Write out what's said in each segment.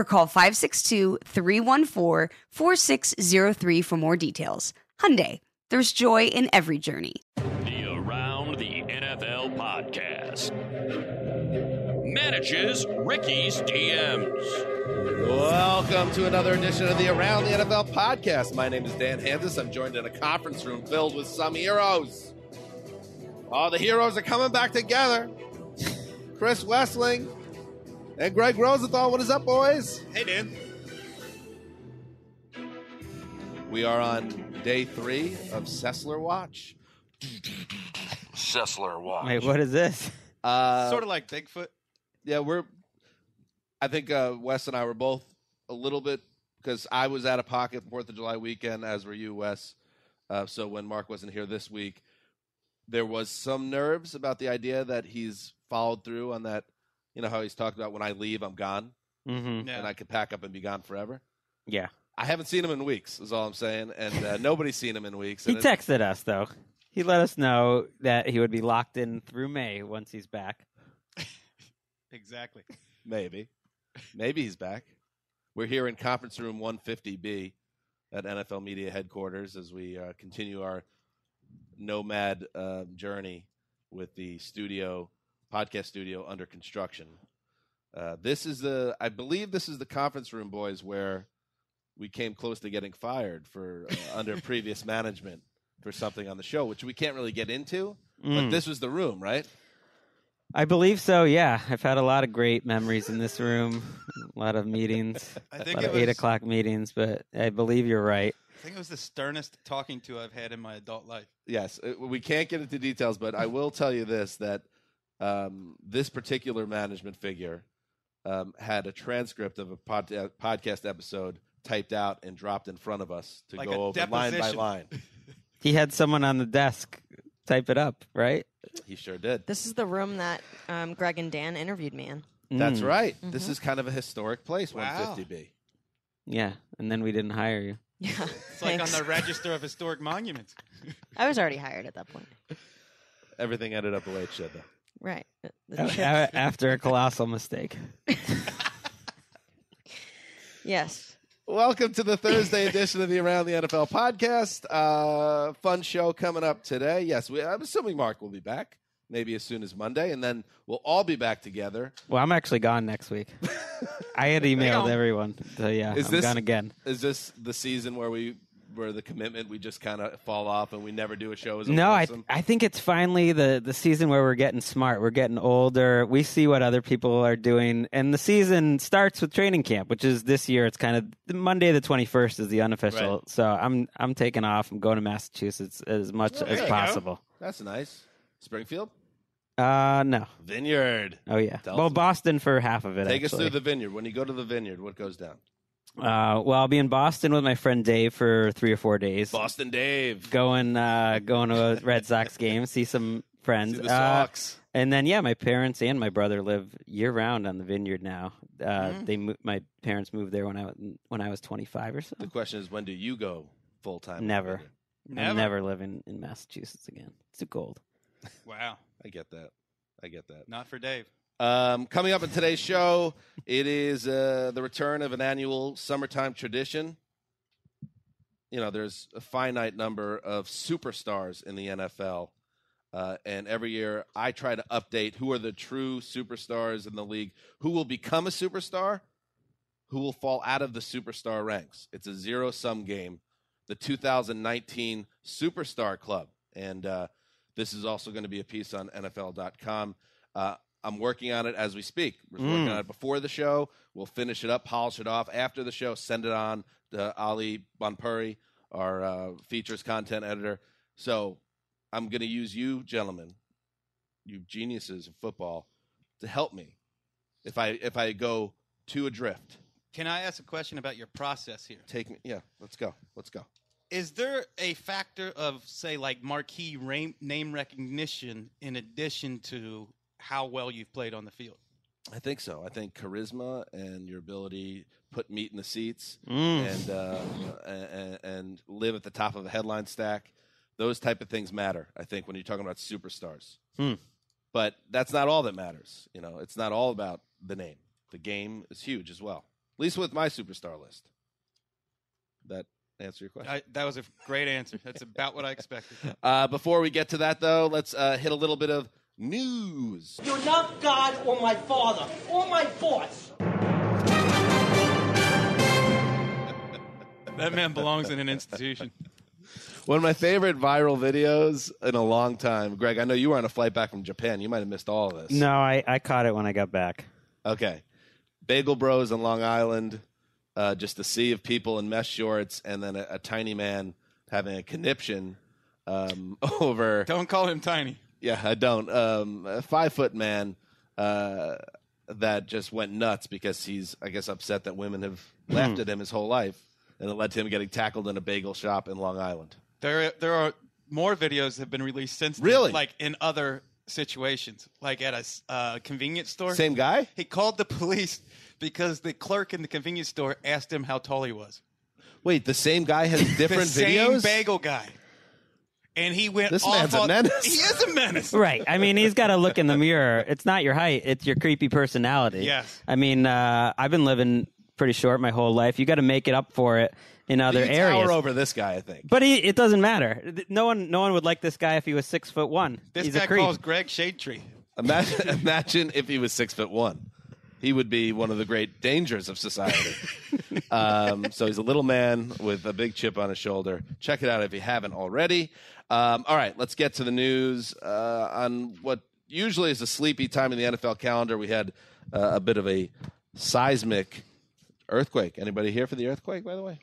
or call 562-314-4603 for more details. Hyundai, there's joy in every journey. The Around the NFL podcast manages Ricky's DMs. Welcome to another edition of the Around the NFL podcast. My name is Dan Hanzus. I'm joined in a conference room filled with some heroes. All the heroes are coming back together. Chris Wesseling and Greg Rosenthal. What is up, boys? Hey, Dan. We are on day three of Sessler Watch. Sessler watch. Wait, what is this? Uh, sort of like Bigfoot. yeah, we're. I think uh, Wes and I were both a little bit because I was out of pocket Fourth of July weekend, as were you, Wes. Uh, so when Marc wasn't here this week, there was some nerves about the idea that he's followed through on that. You know how he's talked about when I leave, I'm gone, Mm-hmm. Yeah. and I could pack up and be gone forever. Yeah. I haven't seen him in weeks, is all I'm saying, and uh, nobody's seen him in weeks. He texted us though. He let us know that he would be locked in through May once he's back. exactly. Maybe. Maybe he's back. We're here in conference room 150B at NFL Media headquarters as we uh, continue our nomad uh, journey with the studio, podcast studio under construction. Uh, this is the, I believe this is the conference room, boys, where we came close to getting fired for uh, under previous management for something on the show, which we can't really get into. But Mm. this was the room, right? I believe so. Yeah, I've had a lot of great memories in this room. A lot of meetings, I a think lot it of was, eight o'clock meetings. But I believe you're right. I think it was the sternest talking to I've had in my adult life. Yes, uh, we can't get into details, but I will tell you this: that um, this particular management figure um, had a transcript of a pod- uh, podcast episode typed out and dropped in front of us to Like go a over line by deposition. line. He had someone on the desk type it up, right? He sure did. This is the room that um, Greg and Dan interviewed me in. That's Mm. right. This is kind of a historic place, Wow. 150B. Yeah, and then we didn't hire you. Yeah, It's like on thanks. the register of historic monuments. I was already hired at that point. Everything ended up the way it should, though. Right. The- the A- a- After a colossal mistake. yes. Welcome to the Thursday edition of the Around the NFL podcast. Uh, fun show coming up today. Yes, we, I'm assuming Marc will be back, maybe as soon as Monday, and then we'll all be back together. Well, I'm actually gone next week. I had emailed everyone. So yeah, Is I'm this- gone again. Is this the season where we, where the commitment we just kind of fall off and we never do a show as a No, I? I think it's finally the the season where we're getting smart. We're getting older. We see what other people are doing, and the season starts with training camp, which is this year. It's kind of Monday the twenty first is the unofficial. Right. So I'm I'm taking off. I'm going to Massachusetts as much There as you go. possible. That's nice. Springfield Uh, no. Vineyard. Oh yeah. Tell well, Boston for half of it. Take us through the vineyard. When you go to the vineyard, what goes down? Uh, well, I'll be in Boston with my friend Dave for three or four days. Boston Dave. Going uh, going to a Red Sox game, see some friends. See the Uh, socks. and then yeah, my parents and my brother live year round on the vineyard now. Uh, Mm. They mo- my parents moved there when I was when I was 25 or so. The question is, when do you go full time? Never. Never. I'm never living in Massachusetts again. It's too cold. Wow. I get that. I get that. Not for Dave. Um, coming up in today's show, it is uh, the return of an annual summertime tradition. You know, there's a finite number of superstars in the NFL. Uh, and every year I try to update who are the true superstars in the league, who will become a superstar, who will fall out of the superstar ranks. It's a zero sum game, the 2019 Superstar Club. And uh, this is also going to be a piece on NFL.com. Uh, I'm working on it as we speak. We're working Mm. on it before the show. We'll finish it up, polish it off after the show, send it on to Ali Bhanpuri, our uh, features content editor. So I'm going to use you, gentlemen, you geniuses of football, to help me if I if I go too adrift. Can I ask a question about your process here? Take me, yeah. Let's go. Let's go. Is there a factor of, say, like marquee name recognition in addition to how well you've played on the field? I think so. I think charisma and your ability put meat in the seats Mm. and, uh, and and live at the top of a headline stack. Those type of things matter. I think when you're talking about superstars. Hmm. But that's not all that matters. You know, it's not all about the name. The game is huge as well. At least with my superstar list. That answer your question. I, that was a great answer. That's about what I expected. Uh, before we get to that, though, let's uh, hit a little bit of news. You're not God or my father or my boss. That man belongs in an institution. One of my favorite viral videos in a long time. Greg, I know you were on a flight back from Japan. You might have missed all of this. No, I, I caught it when I got back. Okay. Bagel Bros in Long Island, uh, just a sea of people in mesh shorts, and then a, a tiny man having a conniption um, over. Don't call him tiny. Yeah, I don't. Um, a five foot man uh, that just went nuts because he's, I guess, upset that women have laughed at him his whole life, and it led to him getting tackled in a bagel shop in Long Island. There, there are more videos that have been released since. then, Really? like in other situations, like at a s- uh, convenience store. Same guy? He called the police because the clerk in the convenience store asked him how tall he was. Wait, the same guy has different the same videos. bagel guy. And he went. This off man's a menace. He is a menace. Right. I mean, he's got to look in the mirror. It's not your height; it's your creepy personality. Yes. I mean, uh, I've been living pretty short my whole life. You got to make it up for it in other you areas. tower over this guy, I think. But he, it doesn't matter. No one, no one would like this guy if he was six foot one. This He's guy a creep. calls Greg Shade Tree. Imagine, imagine if he was six foot one. He would be one of the great dangers of society. um, so he's a little man with a big chip on his shoulder. Check it out if you haven't already. Um, all right, let's get to the news uh, on what usually is a sleepy time in the NFL calendar. We had uh, a bit of a seismic earthquake. Anybody here for the earthquake? By the way,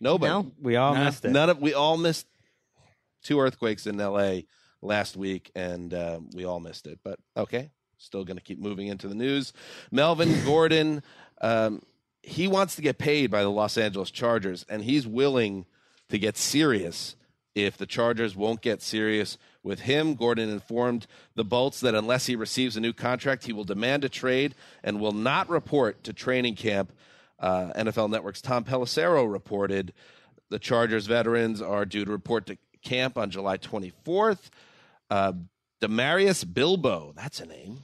nobody. No. we all Nah. missed it. None of we all missed two earthquakes in L.A. last week, and uh, we all missed it. But okay, still going to keep moving into the news. Melvin Gordon, um, he wants to get paid by the Los Angeles Chargers, and he's willing to get serious if the Chargers won't get serious with him. Gordon informed the Bolts that unless he receives a new contract, he will demand a trade and will not report to training camp. Uh, NFL Network's Tom Pelissero reported the Chargers veterans are due to report to camp on July 24th. Uh, Demarius Bilbo, that's a name.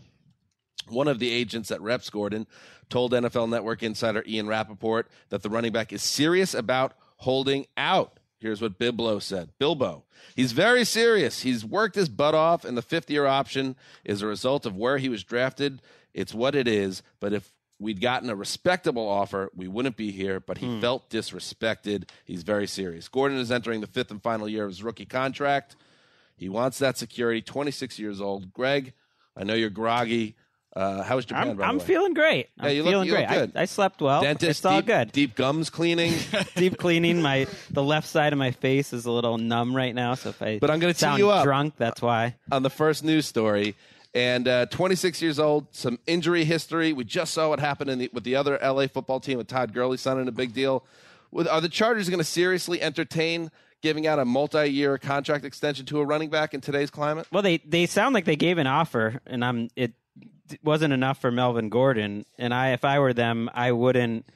One of the agents at Reps Gordon told NFL Network insider Ian Rapoport that the running back is serious about holding out. Here's what Biblo said. Bilbo, he's very serious. He's worked his butt off, and the fifth year option is a result of where he was drafted. It's what it is. But if we'd gotten a respectable offer, we wouldn't be here. But he hmm. felt disrespected. He's very serious. Gordon is entering the fifth and final year of his rookie contract. He wants that security. 26 years old. Greg, I know you're groggy. Uh, how was Japan? I'm, I'm feeling great. I'm Yeah, you look- feeling you look great. good. I, I slept well. Dentist, it's all deep, good. Deep gums cleaning. Deep cleaning. My the left side of my face is a little numb right now. So if I But I'm gonna tee sound you up. drunk, that's why. on the first news story. And uh, 26 years old, some injury history. We just saw what happened in the, with the other LA football team with Todd Gurley signing a big deal. With, are the Chargers going to seriously entertain giving out a multi-year contract extension to a running back in today's climate? Well, they they sound like they gave an offer, and I'm it wasn't enough for Melvin Gordon. And I, if I were them, I wouldn't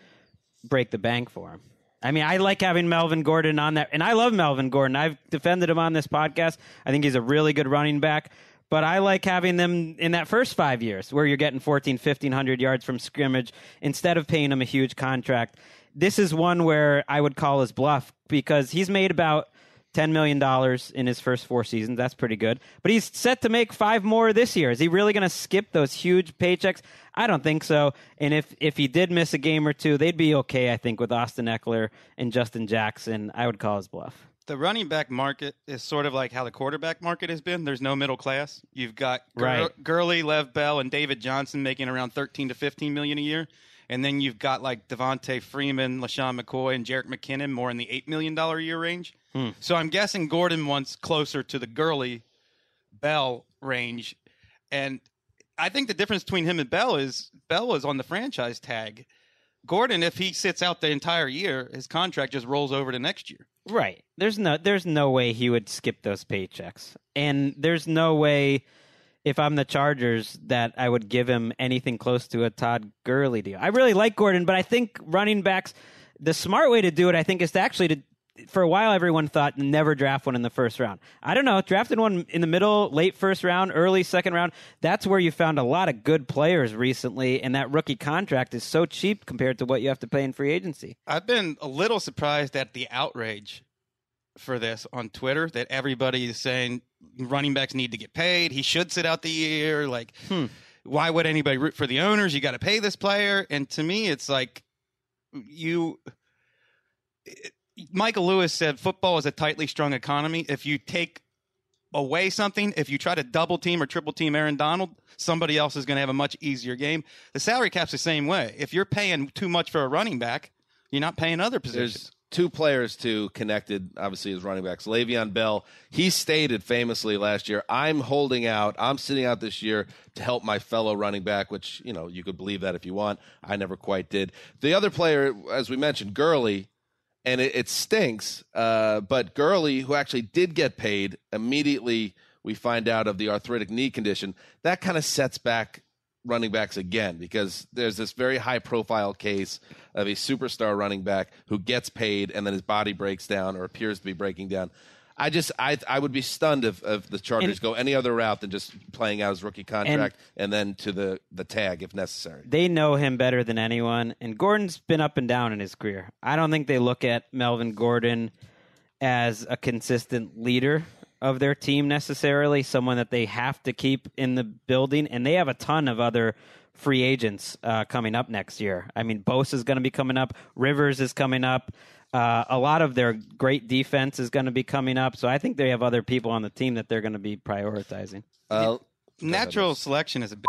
break the bank for him. I mean, I like having Melvin Gordon on that, and I love Melvin Gordon. I've defended him on this podcast. I think he's a really good running back. But I like having them in that first five years where you're getting 14, 1500 yards from scrimmage instead of paying him a huge contract. This is one where I would call his bluff because he's made about $10 million in his first four seasons. That's pretty good. But he's set to make five more this year. Is he really going to skip those huge paychecks? I don't think so. And if, if he did miss a game or two, they'd be okay, I think, with Austin Ekeler and Justin Jackson. I would call his bluff. The running back market is sort of like how the quarterback market has been. There's no middle class. You've got Gur- Right. Gurley, Lev Bell, and David Johnson making around 13 to 15 million a year. And then you've got like Devonta Freeman, LeSean McCoy, and Jerick McKinnon more in the $8 million a year range. Hmm. So I'm guessing Gordon wants closer to the Gurley Bell range. And I think the difference between him and Bell is Bell was on the franchise tag. Gordon, if he sits out the entire year, his contract just rolls over to next year. Right. There's no there's no way he would skip those paychecks. And there's no way if I'm the Chargers that I would give him anything close to a Todd Gurley deal. I really like Gordon, but I think running backs the smart way to do it I think is to actually to for a while everyone thought never draft one in the first round. I don't know, drafted one in the middle, late first round, early second round. That's where you found a lot of good players recently and that rookie contract is so cheap compared to what you have to pay in free agency. I've been a little surprised at the outrage for this on Twitter that everybody is saying running backs need to get paid. He should sit out the year. Like, hmm. why would anybody root for the owners? You got to pay this player. And to me, it's like you. Michael Lewis said football is a tightly strung economy. If you take away something, if you try to double team or triple team Aaron Donald, somebody else is going to have a much easier game. The salary cap's the same way. If you're paying too much for a running back, you're not paying other positions. There's two players too connected, obviously, as running backs. Le'Veon Bell, he stated famously last year, I'm holding out, I'm sitting out this year to help my fellow running back, which, you know, you could believe that if you want. I never quite did. The other player, as we mentioned, Gurley, and it, it stinks, uh, but Gurley, who actually did get paid, immediately we find out of the arthritic knee condition, that kind of sets back running backs again because there's this very high profile case of a superstar running back who gets paid and then his body breaks down or appears to be breaking down. I just I I would be stunned if, if the Chargers And- go any other route than just playing out his rookie contract and, then to the, the tag if necessary. They know him better than anyone, and Gordon's been up and down in his career. I don't think they look at Melvin Gordon as a consistent leader of their team necessarily, someone that they have to keep in the building, and they have a ton of other free agents uh, coming up next year. I mean, Bosa is going to be coming up, Rivers is coming up. Uh, a lot of their great defense is going to be coming up, so I think they have other people on the team that they're going to be prioritizing. Uh, Natural selection is a b-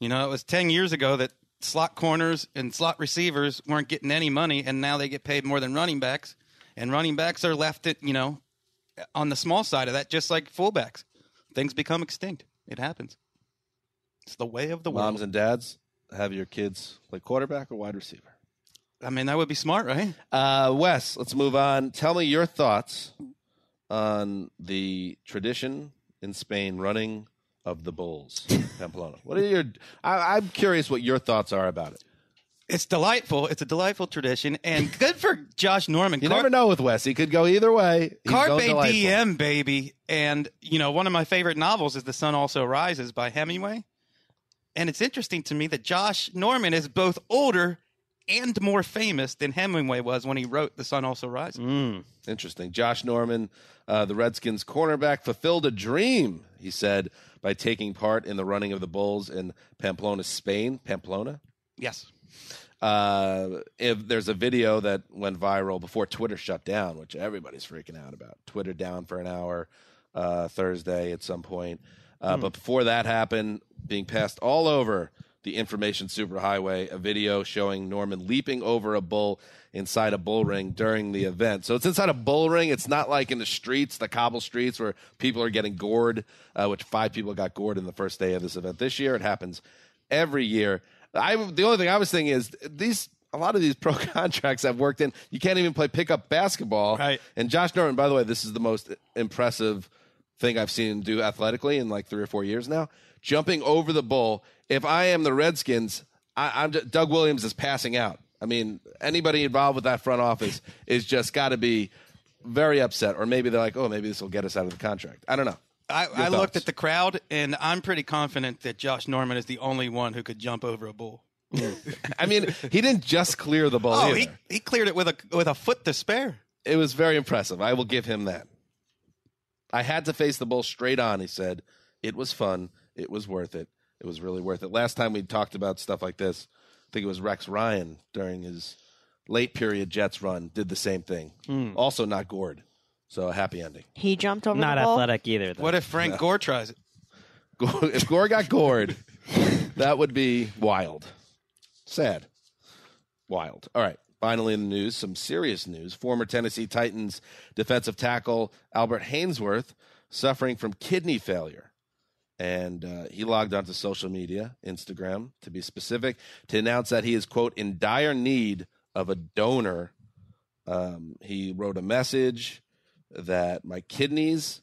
you know it was 10 years ago that slot corners and slot receivers weren't getting any money and now they get paid more than running backs and running backs are left at you know on the small side of that just like fullbacks things become extinct it happens it's the way of the world moms and dads have your kids play quarterback or wide receiver. i mean that would be smart right Uh, Wes, let's move on. Tell me your thoughts on the tradition in Spain running of the bulls, Pamplona. What are your? I, I'm curious what your thoughts are about it. It's delightful it's a delightful tradition and good for josh norman You Car- never know with Wes; he could go either way. He's Carpe. Diem, baby. And, you know, one of my favorite novels is The Sun Also Rises by Hemingway. And it's interesting to me that Josh Norman is both older and more famous than Hemingway was when he wrote The Sun Also Rises. Mm. Interesting. Josh Norman, uh, the Redskins cornerback, fulfilled a dream. He said by taking part in the running of the bulls in Pamplona, Spain. Pamplona. Yes. Uh, if there's a video that went viral before Twitter shut down, which everybody's freaking out about. Twitter down for an hour uh, Thursday at some point. Uh, But before that happened, being passed all over the information superhighway, a video showing Norman leaping over a bull inside a bull ring during the event. So it's inside a bull ring. It's not like in the streets, the cobble streets, where people are getting gored, uh, which five people got gored in the first day of this event this year. It happens every year. I the only thing I was thinking is these a lot of these pro contracts I've worked in. You can't even play pickup basketball. Right. And Josh Norman, by the way, this is the most impressive thing I've seen him do athletically in like three or four years now. Jumping over the bull. If I am the Redskins, I, I'm just, Doug Williams is passing out. I mean, anybody involved with that front office is just got to be very upset, or maybe they're like, "Oh, maybe this will get us out of the contract." I don't know. I, I looked at the crowd, and I'm pretty confident that Josh Norman is the only one who could jump over a bull. Mm. I mean, he didn't just clear the ball. Oh, either. he, he cleared it with a with a foot to spare. it was very impressive. I will give him that. I had to face the bull straight on. He said it was fun. It was worth it. It was really worth it. Last time we talked about stuff like this, I think it was Rex Ryan during his late period Jets run did the same thing. Hmm. Also not gored. So a happy ending. He jumped over Not the ball. athletic either. Though. What if Frank Gore tries it? If Gore got gored, that would be wild. Sad. Wild. All right. Finally, in the news, some serious news. Former Tennessee Titans defensive tackle Albert Haynesworth suffering from kidney failure. And uh, he logged onto social media, Instagram to be specific, to announce that he is, quote, in dire need of a donor. Um, he wrote a message that my kidneys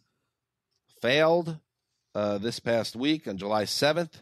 failed uh, this past week on July 7th.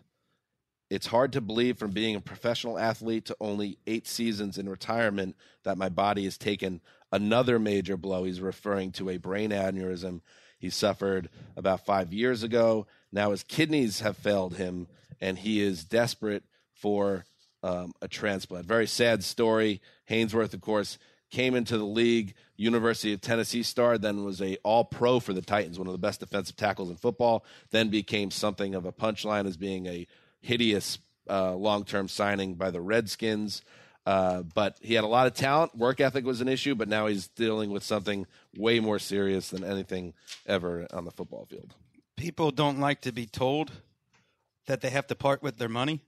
It's hard to believe from being a professional athlete to only eight seasons in retirement that my body has taken another major blow. He's referring to a brain aneurysm he suffered about five years ago. Now his kidneys have failed him, and he is desperate for um, a transplant. Very sad story. Haynesworth, of course, came into the league, University of Tennessee star, then was a all pro for the Titans, one of the best defensive tackles in football, then became something of a punchline as being a hideous uh, long term signing by the Redskins. Uh, but he had a lot of talent. Work ethic was an issue, but now he's dealing with something way more serious than anything ever on the football field. People don't like to be told that they have to part with their money.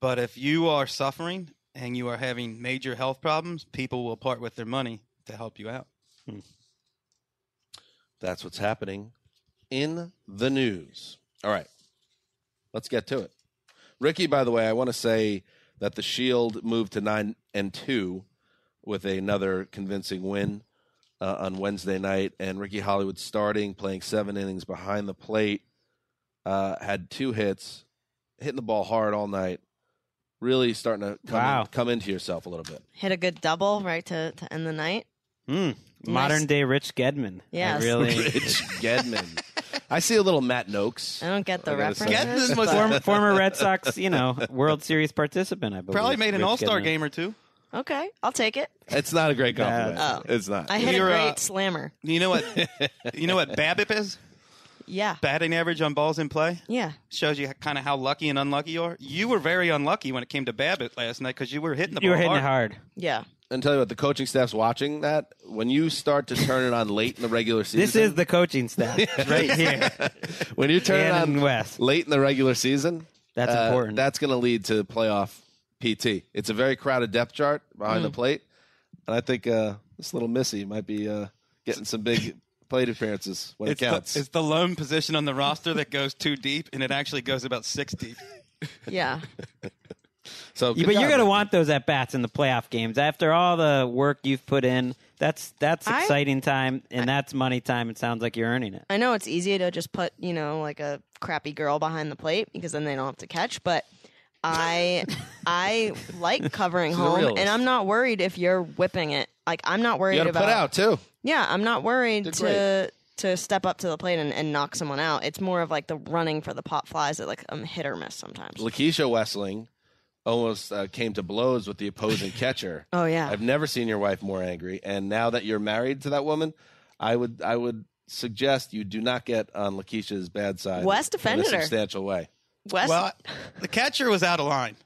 But if you are suffering and you are having major health problems, people will part with their money to help you out. That's what's happening in the news. All right, let's get to it. Ricky, by the way, I want to say that the Shield moved to nine and two with another convincing win uh, on Wednesday night, and Ricky Hollywood starting, playing seven innings behind the plate, uh, had two hits, hitting the ball hard all night. Really starting to come, Wow. in- come into yourself a little bit. Hit a good double right to, to end the night. Mm. Modern day Rich Gedman. I Yes. really. Rich Gedman. I see a little Matt Nokes. I don't get the I gotta say. references. Gedman was but- former, former Red Sox, you know, World Series participant. I believe. Probably made an Rich All Star Gedman. game or two. okay, I'll take it. It's not a great compliment. Oh. It's not. I hit You're, a uh, great slammer. You know what? you know what BABIP is? Yeah, Batting average on balls in play yeah. shows you kind of how lucky and unlucky you are. You were very unlucky when it came to BABIP last night because you were hitting the ball. You ball were hitting hard. it hard. Yeah. and tell you what, the coaching staff's watching that. When you start to turn it on late in the regular season, This is the coaching staff right here. when you turn it on and Wes. late in the regular season. That's uh, important. That's going to lead to playoff PT. It's a very crowded depth chart behind Mm. the plate, and I think uh, this little Missy might be uh, getting some big plate appearances when It's it the, counts. it's the lone position on the roster that goes too deep, and it actually goes about six deep. Yeah. so, Yeah, good but you're going to want those at bats in the playoff games after all the work you've put in. That's that's I- exciting time, and that's money time. It sounds like you're earning it. I know it's easy to just put, you know, like a crappy girl behind the plate because then they don't have to catch, but I I like covering She's home and I'm not worried if you're whipping it. Like I'm not worried You got to about put out too. Yeah, I'm not worried Did to to step up to the plate and, and knock someone out. It's more of like the running for the pop flies that like I'm hit or miss sometimes. Lakeisha Wesseling almost uh, came to blows with the opposing catcher. Oh yeah. I've never seen your wife more angry, and now that you're married to that woman, I would I would suggest you do not get on Lakeisha's bad side. Wes in defended a her. substantial way. West. Well, the catcher was out of line.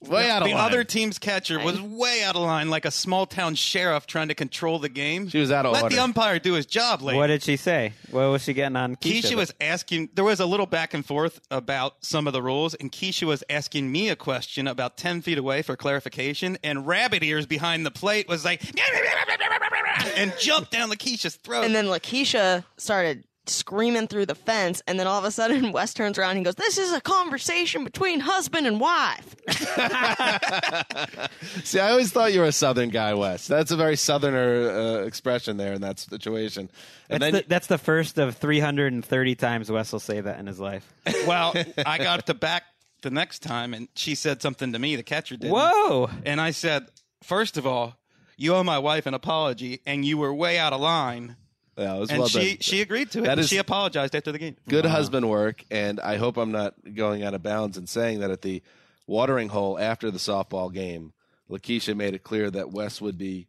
Way out of line. the line. other team's catcher was way out of line, like a small town sheriff trying to control the game. She was out of line. Let order. the umpire do his job, lady. What did she say? What was she getting on Keisha? Keisha was asking. There was a little back and forth about some of the rules, and Keisha was asking me a question about ten feet away for clarification. And Rabbit Ears behind the plate was like, and jumped down Lakeisha's throat. and then Lakeisha started screaming through the fence, and then all of a sudden Wes turns around and he goes, "This is a conversation between husband and wife." See, I always thought you were a Southern guy, Wes. That's a very Southerner uh, expression there in that situation. And That's, then the, that's the first of 330 times Wes will say that in his life. Well, I got to back the next time, and she said something to me. The catcher did. Whoa! And I said, first of all, you owe my wife an apology, and you were way out of line. Yeah, it was And well she done. she agreed to it. That and is- she apologized after the game. good husband work, and I hope I'm not going out of bounds in saying that at the watering hole after the softball game, Lakeisha made it clear that Wes would be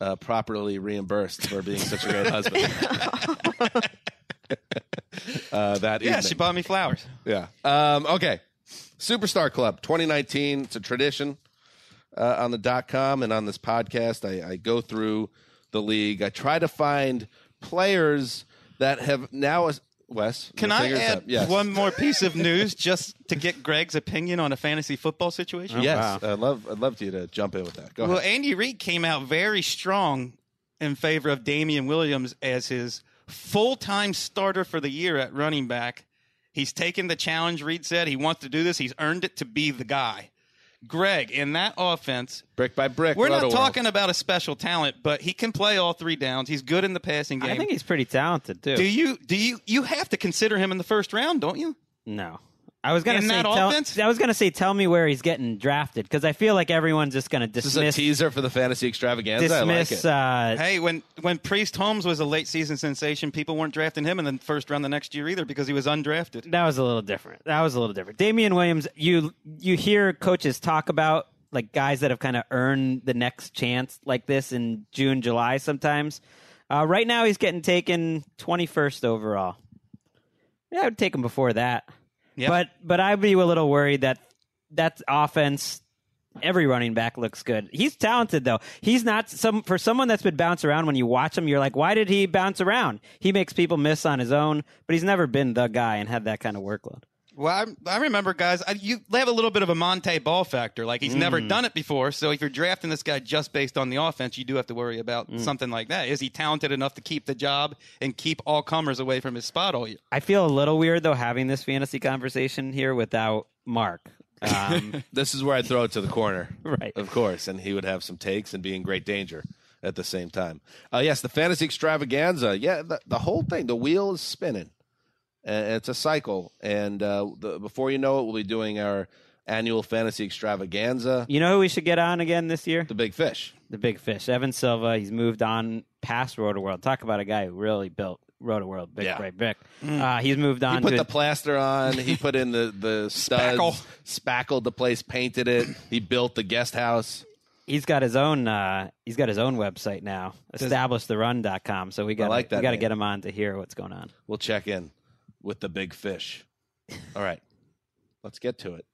uh, properly reimbursed for being such a great husband. uh, that Yeah, evening. she bought me flowers. Yeah. Um, okay. Superstar Club 2019. It's a tradition uh, on the dot com and on this podcast. I, I go through the league. I try to find players that have now. Wes, Can I add. Yes. one more piece of news just to get Greg's opinion on a fantasy football situation? Oh, yes, I'd love I'd love you to jump in with that. Go well, ahead. Andy Reid came out very strong in favor of Damien Williams as his full time starter for the year at running back. He's taken the challenge, Reid said. He wants to do this. He's earned it to be the guy. Greg, in that offense, brick by brick. we're not Rotoworld. talking about a special talent, but he can play all three downs. He's good in the passing game. I think he's pretty talented too. do you do you you have to consider him in the first round, don't you? No. I was gonna In say that tell, offense? I was gonna say tell me where he's getting drafted because I feel like everyone's just gonna dismiss. This is a teaser for the fantasy extravaganza. I like it. uh, Hey, when when Priest Holmes was a late season sensation, people weren't drafting him in the first round the next year either because he was undrafted. that was a little different. That was a little different. Damien Williams, you you hear coaches talk about like guys that have kind of earned the next chance like this in June, July sometimes. Uh, right now, he's getting taken twenty first overall. Yeah, I would take him before that. Yeah. But but I'd be a little worried that that offense. Every running back looks good. He's talented though. He's not some for someone that's been bounced around. When you watch him, you're like, why did he bounce around? He makes people miss on his own, but he's never been the guy and had that kind of workload. Well, I, I remember, guys, I, you they have a little bit of a Montee Ball factor. Like he's never done it before, so if you're drafting this guy just based on the offense, you do have to worry about something like that. Is he talented enough to keep the job and keep all comers away from his spot all year? I feel a little weird though having this fantasy conversation here without Marc. Um, This is where I'd throw it to the corner, Right. Of course, and he would have some takes and be in great danger at the same time. Uh, yes, the fantasy extravaganza. Yeah, the, the whole thing. The wheel is spinning, and it's a cycle. And uh, the, before you know it, we'll be doing our annual fantasy extravaganza. you know who we should get on again this year? The big fish. The big fish, Evan Silva. He's moved on past Rotoworld. Talk about a guy who really built Rotoworld. Big, Yeah. right, big. Uh, he's moved on He put to the plaster on. He put in the the studs, Spackle. spackled the place, painted it. He built the guest house. he's got his own uh, he's got his own website now establishtheRun.com so we got like that we got to get him on to hear what's going on We'll check in with the big fish. All right, let's get to it.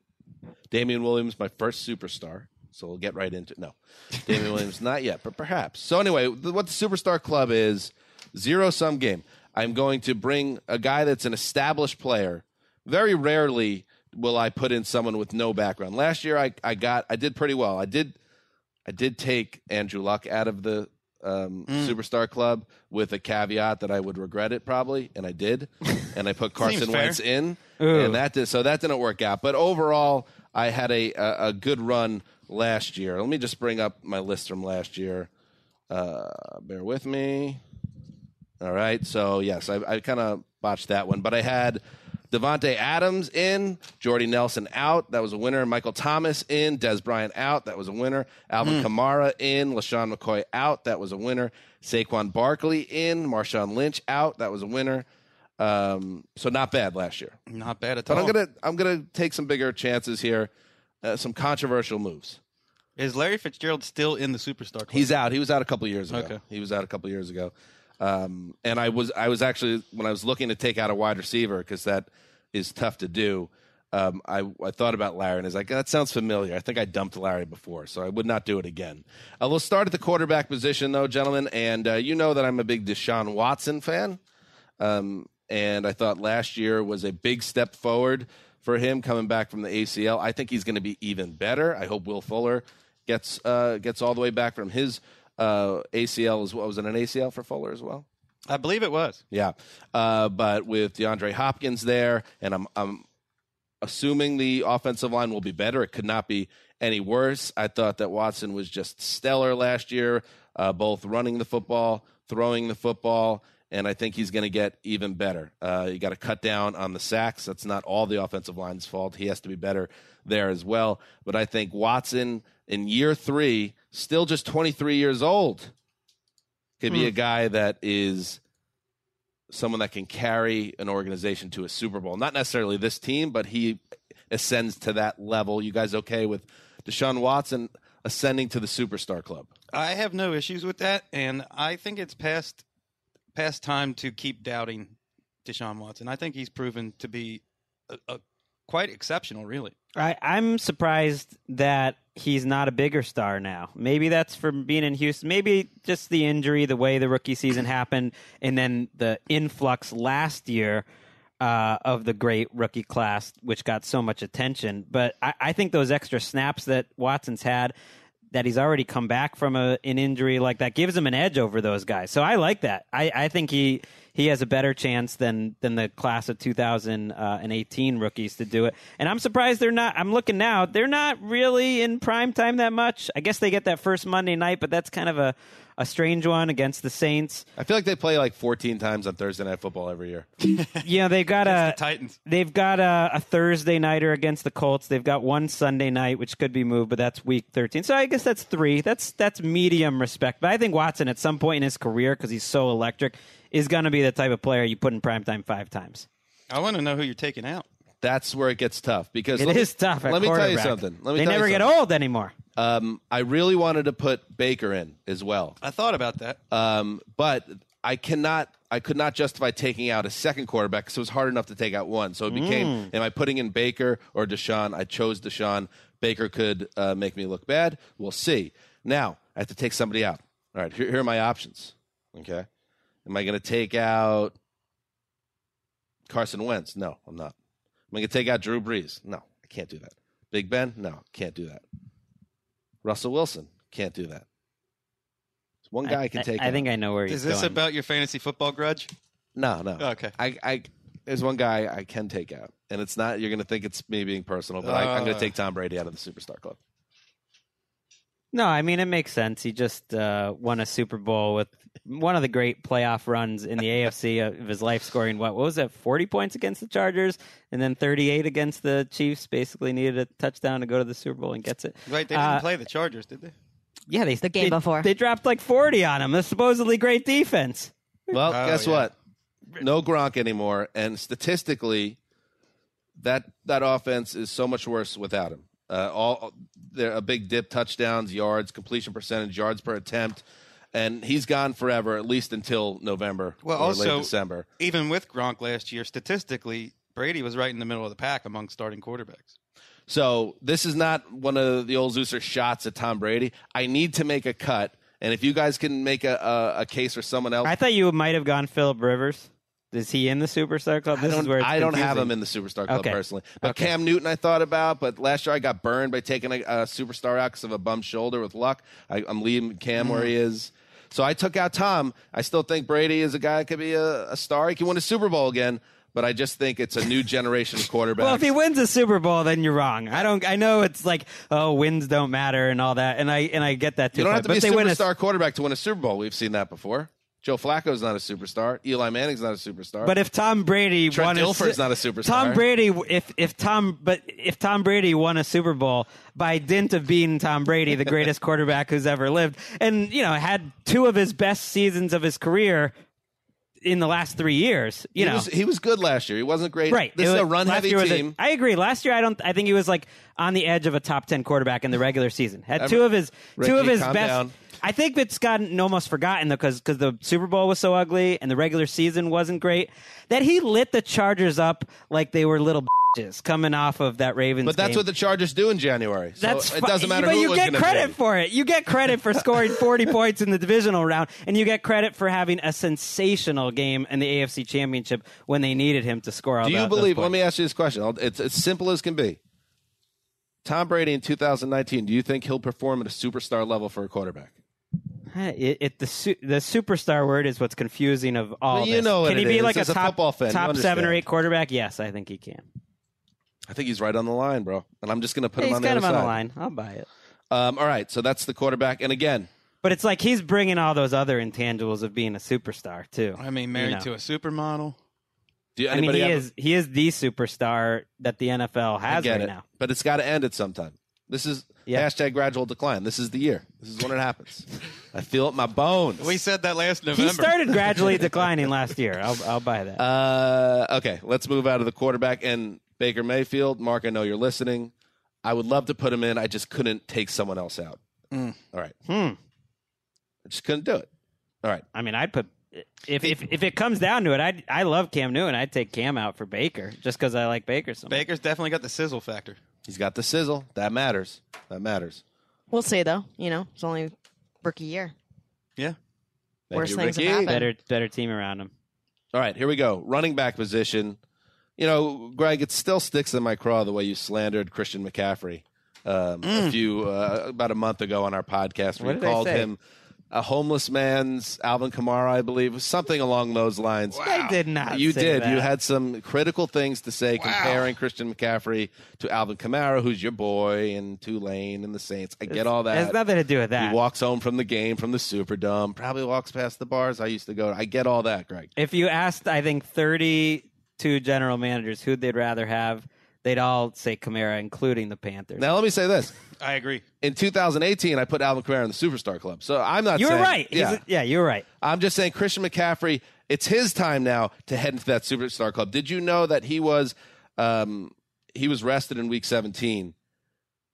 Damien Williams, my first superstar. So we'll get right into it. No, Damien Williams, not yet, but perhaps. So anyway, what the Superstar Club is zero sum game. I'm going to bring a guy that's an established player. Very rarely will I put in someone with no background. Last year, I, I got I did pretty well. I did I did take Andrew Luck out of the um, Superstar Club with a caveat that I would regret it probably, and I did. and I put Carson. Wentz in, Ooh. and that did so that didn't work out. But overall, I had a, a a good run last year. Let me just bring up my list from last year. Uh, bear with me. All right, so yes, I, I kind of botched that one, but I had Davante Adams in, Jordy Nelson out, that was a winner. Michael Thomas in, Dez Bryant out, that was a winner. Alvin Kamara in, LeSean McCoy out, that was a winner. Saquon Barkley in, Marshawn Lynch out, that was a winner. Um, so not bad last year. Not bad at But all. I'm gonna I'm gonna take some bigger chances here, uh, some controversial moves. Is Larry Fitzgerald still in the superstar? Club? He's out. He was out a couple years ago. Okay. He was out a couple years ago. Um, and I was I was actually when I was looking to take out a wide receiver because that is tough to do. Um, I I thought about Larry and I was like that sounds familiar. I think I dumped Larry before, so I would not do it again. Uh, we'll start at the quarterback position though, gentlemen, and uh, you know that I'm a big Deshaun Watson fan. Um, and I thought last year was a big step forward for him coming back from the ACL. I think he's going to be even better. I hope Will Fuller gets uh, gets all the way back from his uh, ACL as well. Was it an ACL for Fuller as well? I believe it was. Yeah, uh, but with DeAndre Hopkins there, and I'm I'm assuming the offensive line will be better. It could not be any worse. I thought that Watson was just stellar last year, uh, both running the football, throwing the football, and I think he's going to get even better. Uh, you got to cut down on the sacks. That's not all the offensive line's fault. He has to be better there as well. But I think Watson in year three, still just 23 years old, could be a guy that is someone that can carry an organization to a Super Bowl. Not necessarily this team, but he ascends to that level. You guys okay with Deshaun Watson ascending to the superstar club? I have no issues with that, and I think it's past past time to keep doubting Deshaun Watson. I think he's proven to be a, a quite exceptional, really. I, I'm surprised that he's not a bigger star now. Maybe that's from being in Houston. Maybe just the injury, the way the rookie season happened, and then the influx last year uh, of the great rookie class, which got so much attention. But I, I think those extra snaps that Watson's had, that he's already come back from a, an injury like that, gives him an edge over those guys. So I like that. I, I think he he has a better chance than than the class of 2018 rookies to do it. And I'm surprised they're not. I'm looking now; they're not really in prime time that much. I guess they get that first Monday night, but that's kind of a a strange one against the Saints. I feel like they play like 14 times on Thursday Night Football every year. yeah, they've got a the Titans. They've got a, a Thursday nighter against the Colts. They've got one Sunday night, which could be moved, but that's week 13. So I guess that's three. That's that's medium respect. But I think Watson, at some point in his career, because he's so electric, is going to be the type of player you put in primetime five times. I want to know who you're taking out. That's where it gets tough because It let is tough. At let me tell you something. Let me they tell you never get something. old anymore. Um, I really wanted to put Baker in as well. I thought about that. Um, but I cannot. I could not justify taking out a second quarterback because it was hard enough to take out one. So it became: Am I putting in Baker or Deshaun? I chose Deshaun. Baker could uh, make me look bad. We'll see. Now I have to take somebody out. All right, here, here are my options. Okay, am I going to take out Carson Wentz? No, I'm not. Am I going to take out Drew Brees? No, I can't do that. Big Ben? No, can't do that. Russell Wilson? Can't do that. One guy can take. I, I think I know where he's Is this going. about your fantasy football grudge? No, no. Okay. I, I, there's one guy I can take out, and it's not. You're going to think it's me being personal, but I, I'm going Uh. to take Tom Brady out of the superstar club. No, I mean it makes sense. He just uh, won a Super Bowl with one of the great playoff runs in the AFC of his life, scoring what? What was that? Forty points against the Chargers, and then thirty-eight against the Chiefs. Basically, needed a touchdown to go to the Super Bowl and gets it. Right, they didn't Uh, play the Chargers, did they? Yeah, they The game they- before. they dropped like forty on him. The supposedly great defense. Well, Oh, guess yeah. what? No Gronk anymore, and statistically, that that offense is so much worse without him. Uh, all they're a big dip, touchdowns, yards, completion percentage, yards per attempt, and he's gone forever, at least until November Well, or also- late December. Even with Gronk last year, statistically, Brady was right in the middle of the pack among starting quarterbacks. So this is not one of the old Zeuser shots at Tom Brady. I need to make a cut, and if you guys can make a a, a case for someone else, I thought you might have gone Philip Rivers. Is he in the Superstar Club? I This don't, is where it's I don't have him in the superstar club Okay. personally. But Okay. Cam Newton, I thought about, but last year I got burned by taking a, a superstar out because of a bum shoulder with luck. I, I'm leaving Cam where Mm. he is. So I took out Tom. I still think Brady is a guy that could be a, a star. He can win a Super Bowl again, but I just think it's a new generation of quarterbacks. Well, if he wins a Super Bowl, then you're wrong. I don't. I know it's like oh, wins don't matter and all that, and I and I get that too. you don't have to be a superstar quarterback to win a Super Bowl. We've seen that before. Joe Flacco's not a superstar. Eli Manning's not a superstar. But if Tom Brady Trent won a Dilfer's Su- not a superstar. Tom Brady, if if Tom, but if Tom Brady won a Super Bowl by dint of being Tom Brady, the greatest quarterback who's ever lived, and you know had two of his best seasons of his career in the last three years, you he, know. was, he was good last year. He wasn't great. Right. This It is a run heavy was a- team. I agree. Last year, I don't. I think he was like on the edge of a top ten quarterback in the regular season. Had two of his two of his best. down. I think it's gotten almost forgotten though, because the Super Bowl was so ugly and the regular season wasn't great. That he lit the Chargers up like they were little bitches coming off of that Ravens. but that's game. what the Chargers do in January. So That's it doesn't matter But you get credit be. for it. You get credit for scoring 40 points in the divisional round, and you get credit for having a sensational game in the AFC Championship when they needed him to score all Do you believe? Let me ask you this question. It's as simple as can be. Tom Brady in 2019. Do you think he'll perform at a superstar level for a quarterback? It, it the su- the superstar word is what's confusing of all. Well, you this. know what can he it be is. like As a a top football fan, top seven or eight quarterback? Yes, I think he can. I think he's right on the line, bro. And I'm just going to put Yeah, him on the kind other of on the line. I'll buy it. Um, all right, so that's the quarterback. And again, But it's like he's bringing all those other intangibles of being a superstar too. I mean, married You know. to a supermodel. do you, I mean, he have- is he is the superstar that the NFL has right it, now. but it's got to end at some time. This is Yeah. hashtag gradual decline. This is the year. This is when it happens. I feel it in my bones. We said that last November. He started gradually declining last year. I'll I'll buy that. Uh, okay, let's move out of the quarterback and Baker Mayfield. Mark, I know you're listening. I would love to put him in. I just couldn't take someone else out. All right, hmm. I just couldn't do it. All right, I mean, I'd put if if if it comes down to it, I I love Cam Newton. I'd take Cam out for Baker just because I like Baker so much. Baker's definitely got the sizzle factor. he's got the sizzle. That matters. That matters. We'll see though. You know, it's only rookie year. Yeah. Thank Worst you, things have Ricky. happened. Better better team around him. All right, here we go. Running back position. You know, Greg, it still sticks in my craw the way you slandered Christian McCaffrey um, a few uh, about a month ago on our podcast. Where Mm. What you did I called say? him a homeless man's Alvin Kamara, I believe, something along those lines. I did not. You say did. that. You had some critical things to say comparing Christian McCaffrey to Alvin Kamara, who's your boy, and Tulane and the Saints. I get all It has nothing to do with that. He walks home from the game from the Superdome. Probably walks past the bars I used to go. to. I get all that, Greg. if you asked, I think thirty-two general managers who they'd rather have, they'd all say Kamara, including the Panthers. Now let me say this: I agree. in 2018, I put Alvin Kamara in the Superstar Club. So I'm not. You're saying, right. Yeah, a- yeah, you're right. I'm just saying Christian McCaffrey. It's his time now to head into that Superstar Club. Did you know that he was um, he was rested in Week 17?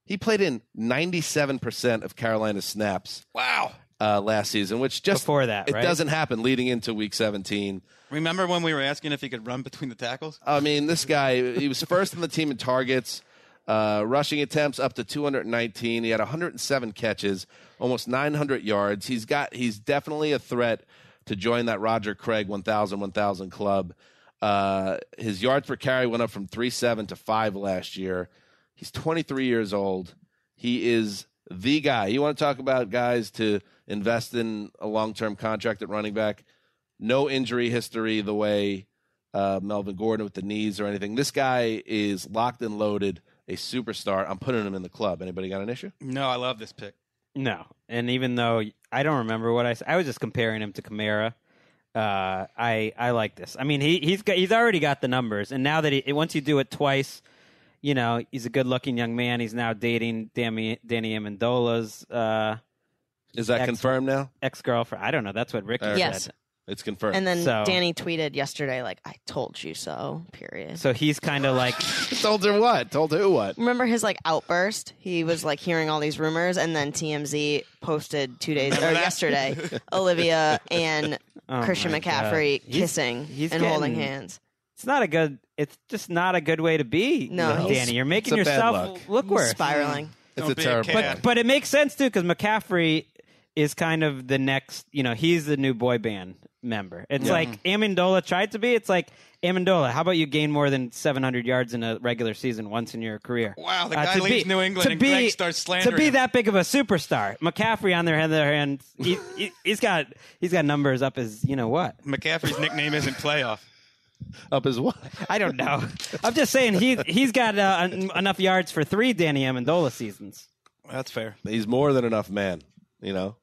He played in 97 percent of Carolina's snaps. Wow. Uh, last season, which just Before that, it right? doesn't happen leading into Week 17. Remember when we were asking if he could run between the tackles? I mean, this guy, he was first in the team in targets, uh, rushing attempts up to 219. He had 107 catches, almost 900 yards. He's got, he's definitely a threat to join that Roger Craig 1000 1000 club. Uh, his yards per carry went up from 3.7 to 5 last year. He's 23 years old. He is the guy. You want to talk about guys to invest in a long term contract at running back? No injury history the way uh, Melvin Gordon with the knees or anything. This guy is locked and loaded, a superstar. I'm putting him in the club. Anybody got an issue? No, I love this pick. No, and even though I don't remember what I said, I was just comparing him to Kamara. Uh, I I like this. I mean, he he's got he's already got the numbers, and now that he once you do it twice, you know he's a good looking young man. He's now dating Danny Danny Amendola's uh, Is that Ex- confirmed now? ex girlfriend. I don't know. That's what Ricky Yes. said. It's confirmed. And then So- Danny tweeted yesterday, like, "I told you so." Period. So he's kind of like told her what? Told who what? Remember his like outburst? He was like hearing all these rumors, and then TMZ posted two days or yesterday, Olivia and Oh Christian my God. McCaffrey He's- kissing he's and holding getting- hands. it's not a good. It's just not a good way to be. No, he's- Danny, you're making it's a bad yourself luck. look He's worse. spiraling. It's Don't a be a terrible. cat. But but it makes sense too because McCaffrey is kind of the next. You know, he's the new boy band member. It's like Amendola tried to be. It's like Amendola. How about you gain more than 700 yards in a regular season once in your career? Uh, Wow, the guy to leaves New England and be, Greg starts slandering to be him. that big of a superstar. McCaffrey on their other hand, he, he, he's got he's got numbers up as you know what. McCaffrey's nickname isn't playoff. Up as what? I don't know. I'm just saying he he's got uh, en- enough yards for three Danny Amendola seasons. That's fair. He's more than enough man. You know,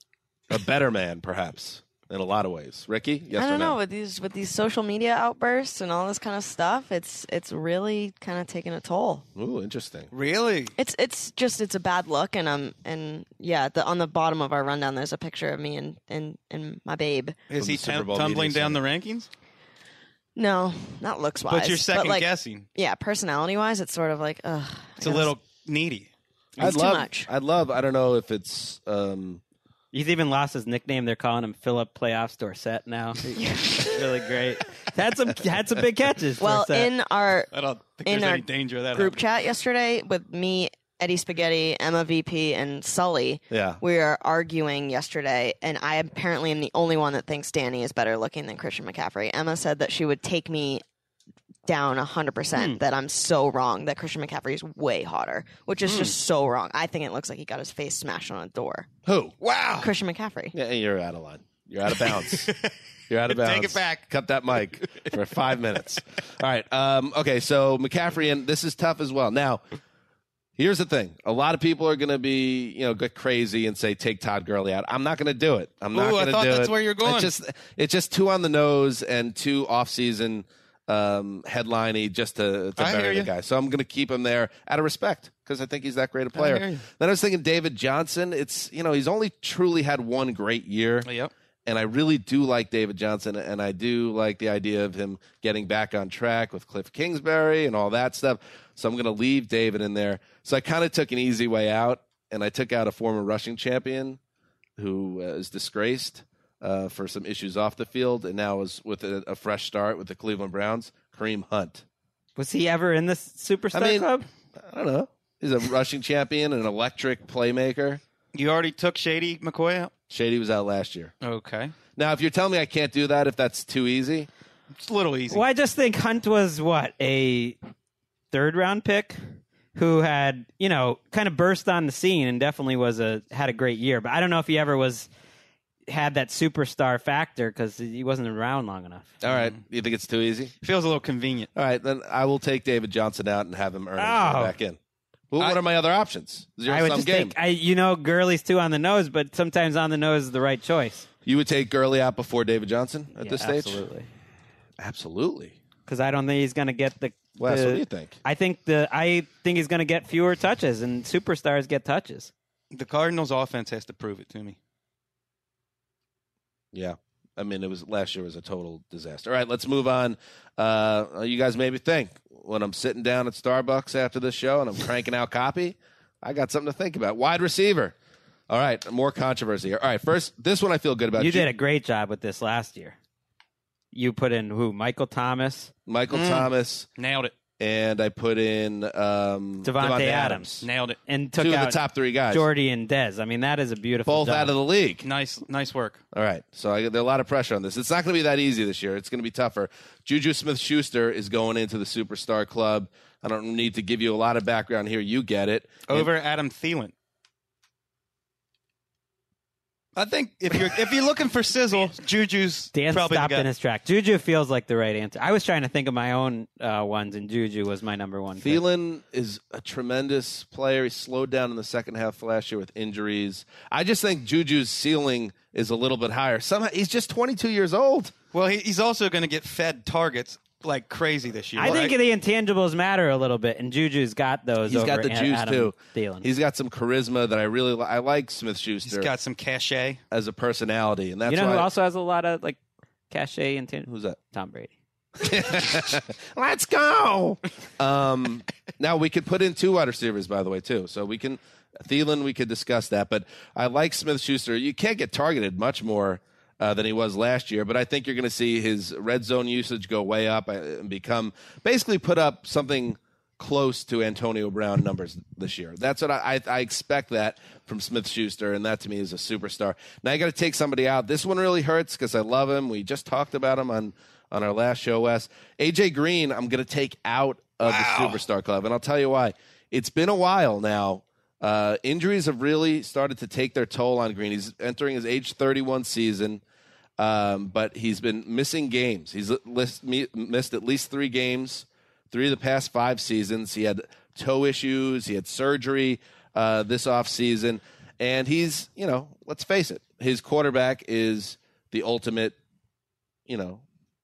a better man, perhaps, in a lot of ways. Ricky, yes I don't no? know with these with these social media outbursts and all this kind of stuff. It's it's really kind of taking a toll. Ooh, interesting. Really? It's it's just it's a bad look, and um and yeah, the, on the bottom of our rundown, there's a picture of me and and and my babe. Is From he the Super tum- Bowl tumbling media down the rankings? No, not looks wise. But you're second like, guessing. Yeah, personality wise, it's sort of like ugh. It's a little needy. I'd too love. much. I'd love. I don't know if it's. um He's even lost his nickname. They're calling him Phillip Playoffs Dorsett now. really great. Had some had some big catches. Well, Dorsett. in our I don't think In there's our any danger of that. group happening. chat yesterday with me, Eddie Spaghetti, Emma VP, and Sully, Yeah. we were arguing yesterday, and I apparently am the only one that thinks Danny is better looking than Christian McCaffrey. Emma said that she would take me down 100% that I'm so wrong that Christian McCaffrey is way hotter, which is just so wrong. I think it looks like he got his face smashed on a door. Who? Wow. Christian McCaffrey. Yeah, you're out of line. You're out of bounds. You're out of bounds. Take it back. Cut that mic for five minutes. All right. Um, okay. So McCaffrey, and this is tough as well. Now, here's the thing: a lot of people are going to be, you know, get crazy and say take Todd Gurley out. I'm not going to do it. I'm not Ooh, I going to thought do that's it. where you're going. It's just, it's just too on the nose and too off season um, headliney just to, to I bury the guy. So I'm going to keep him there out of respect because I think he's that great a player. you. Then I was thinking David Johnson. It's you know he's only truly had one great year Yep. and I really do like David Johnson, and I do like the idea of him getting back on track with Cliff Kingsbury and all that stuff. So I'm going to leave David in there. So I kind of took an easy way out, and I took out a former rushing champion who uh, is disgraced uh, for some issues off the field, and now is with a, a fresh start with the Cleveland Browns. Kareem Hunt. Was he ever in the superstar I mean, club? I don't know. He's a rushing champion, an electric playmaker. You already took Shady McCoy out? Shady was out last year. Okay. Now, if you're telling me I can't do that, if that's too easy, It's a little easy. Well, I just think Hunt was what a third round pick who had you know kind of burst on the scene and definitely was a had a great year. But I don't know if he ever was had that superstar factor because he wasn't around long enough. all right. You think it's too easy? Feels a little convenient. All right, then I will take David Johnson out and have him earn his way Oh. back in. Well, I- what are my other options? Zero I would sum just game. think I you know Gurley's too on the nose, but sometimes on the nose is the right choice. you would take Gurley out before David Johnson at Yeah, this stage? absolutely. Absolutely. Because I don't think he's going to get the. Wes, the- what do you think? I think the I think he's going to get fewer touches, and superstars get touches. The Cardinals' offense has to prove it to me. Yeah. I mean, it was last year was a total disaster. All right, let's move on. Uh, you guys maybe think when I'm sitting down at Starbucks after this show and I'm cranking out copy, I got something to think about. Wide receiver. All right, more controversy here. All right, first, this one I feel good about. You Ju- did a great job with this last year. You put in who? Michael Thomas, Michael Mm. Thomas, Nailed it. And I put in um, Davante Davante Adams. Nailed it. and took Two of out the top three guys. Jordy and Dez. I mean, that is a beautiful. both job. out of the league. Nice, nice work. All right. So I, there's a lot of pressure on this. It's not going to be that easy this year. It's going to be tougher. Juju Smith Schuster is going into the superstar club. I don't need to give you a lot of background here. You get it. Over Adam Thielen. I think if you're if you're looking for sizzle, Juju's Dan probably stopped the guy. in his track. Juju feels like the right answer. I was trying to think of my own uh, ones, and Juju was my number one. pick. Thielen is a tremendous player. He slowed down in the second half last year with injuries. I just think Juju's ceiling is a little bit higher. Somehow he's just 22 years old. Well, he, he's also going to get fed targets like crazy this year. I think right? the intangibles matter a little bit, and Juju's got those. He's got the A- juice Adam too. Thielen. He's got some charisma that I really li- I like Smith Schuster he's got some cachet. as a personality, and that's you know why who also has a lot of like cachet intangibles? who's that? Tom Brady. Let's go. Um, now we could put in two wide receivers, by the way, too. So we can Thielen. We could discuss that, but I like Smith Schuster. You can't get targeted much more uh, than he was last year, but I think you're going to see his red zone usage go way up uh, and become basically put up something close to Antonio Brown numbers this year. That's what I, I, I expect that from Smith Schuster, and that to me is a superstar. Now I got to take somebody out. This one really hurts because I love him. We just talked about him on on our last show, Wes. AJ Green, I'm going to take out of the superstar club, and I'll tell you why. It's been a while now. Uh, injuries have really started to take their toll on Green. He's entering his age 31 season, um, but he's been missing games. He's list, mi- missed at least three games, three of the past five seasons. He had toe issues, he had surgery uh, this offseason, and he's, you know, let's face it, his quarterback is the ultimate, you know,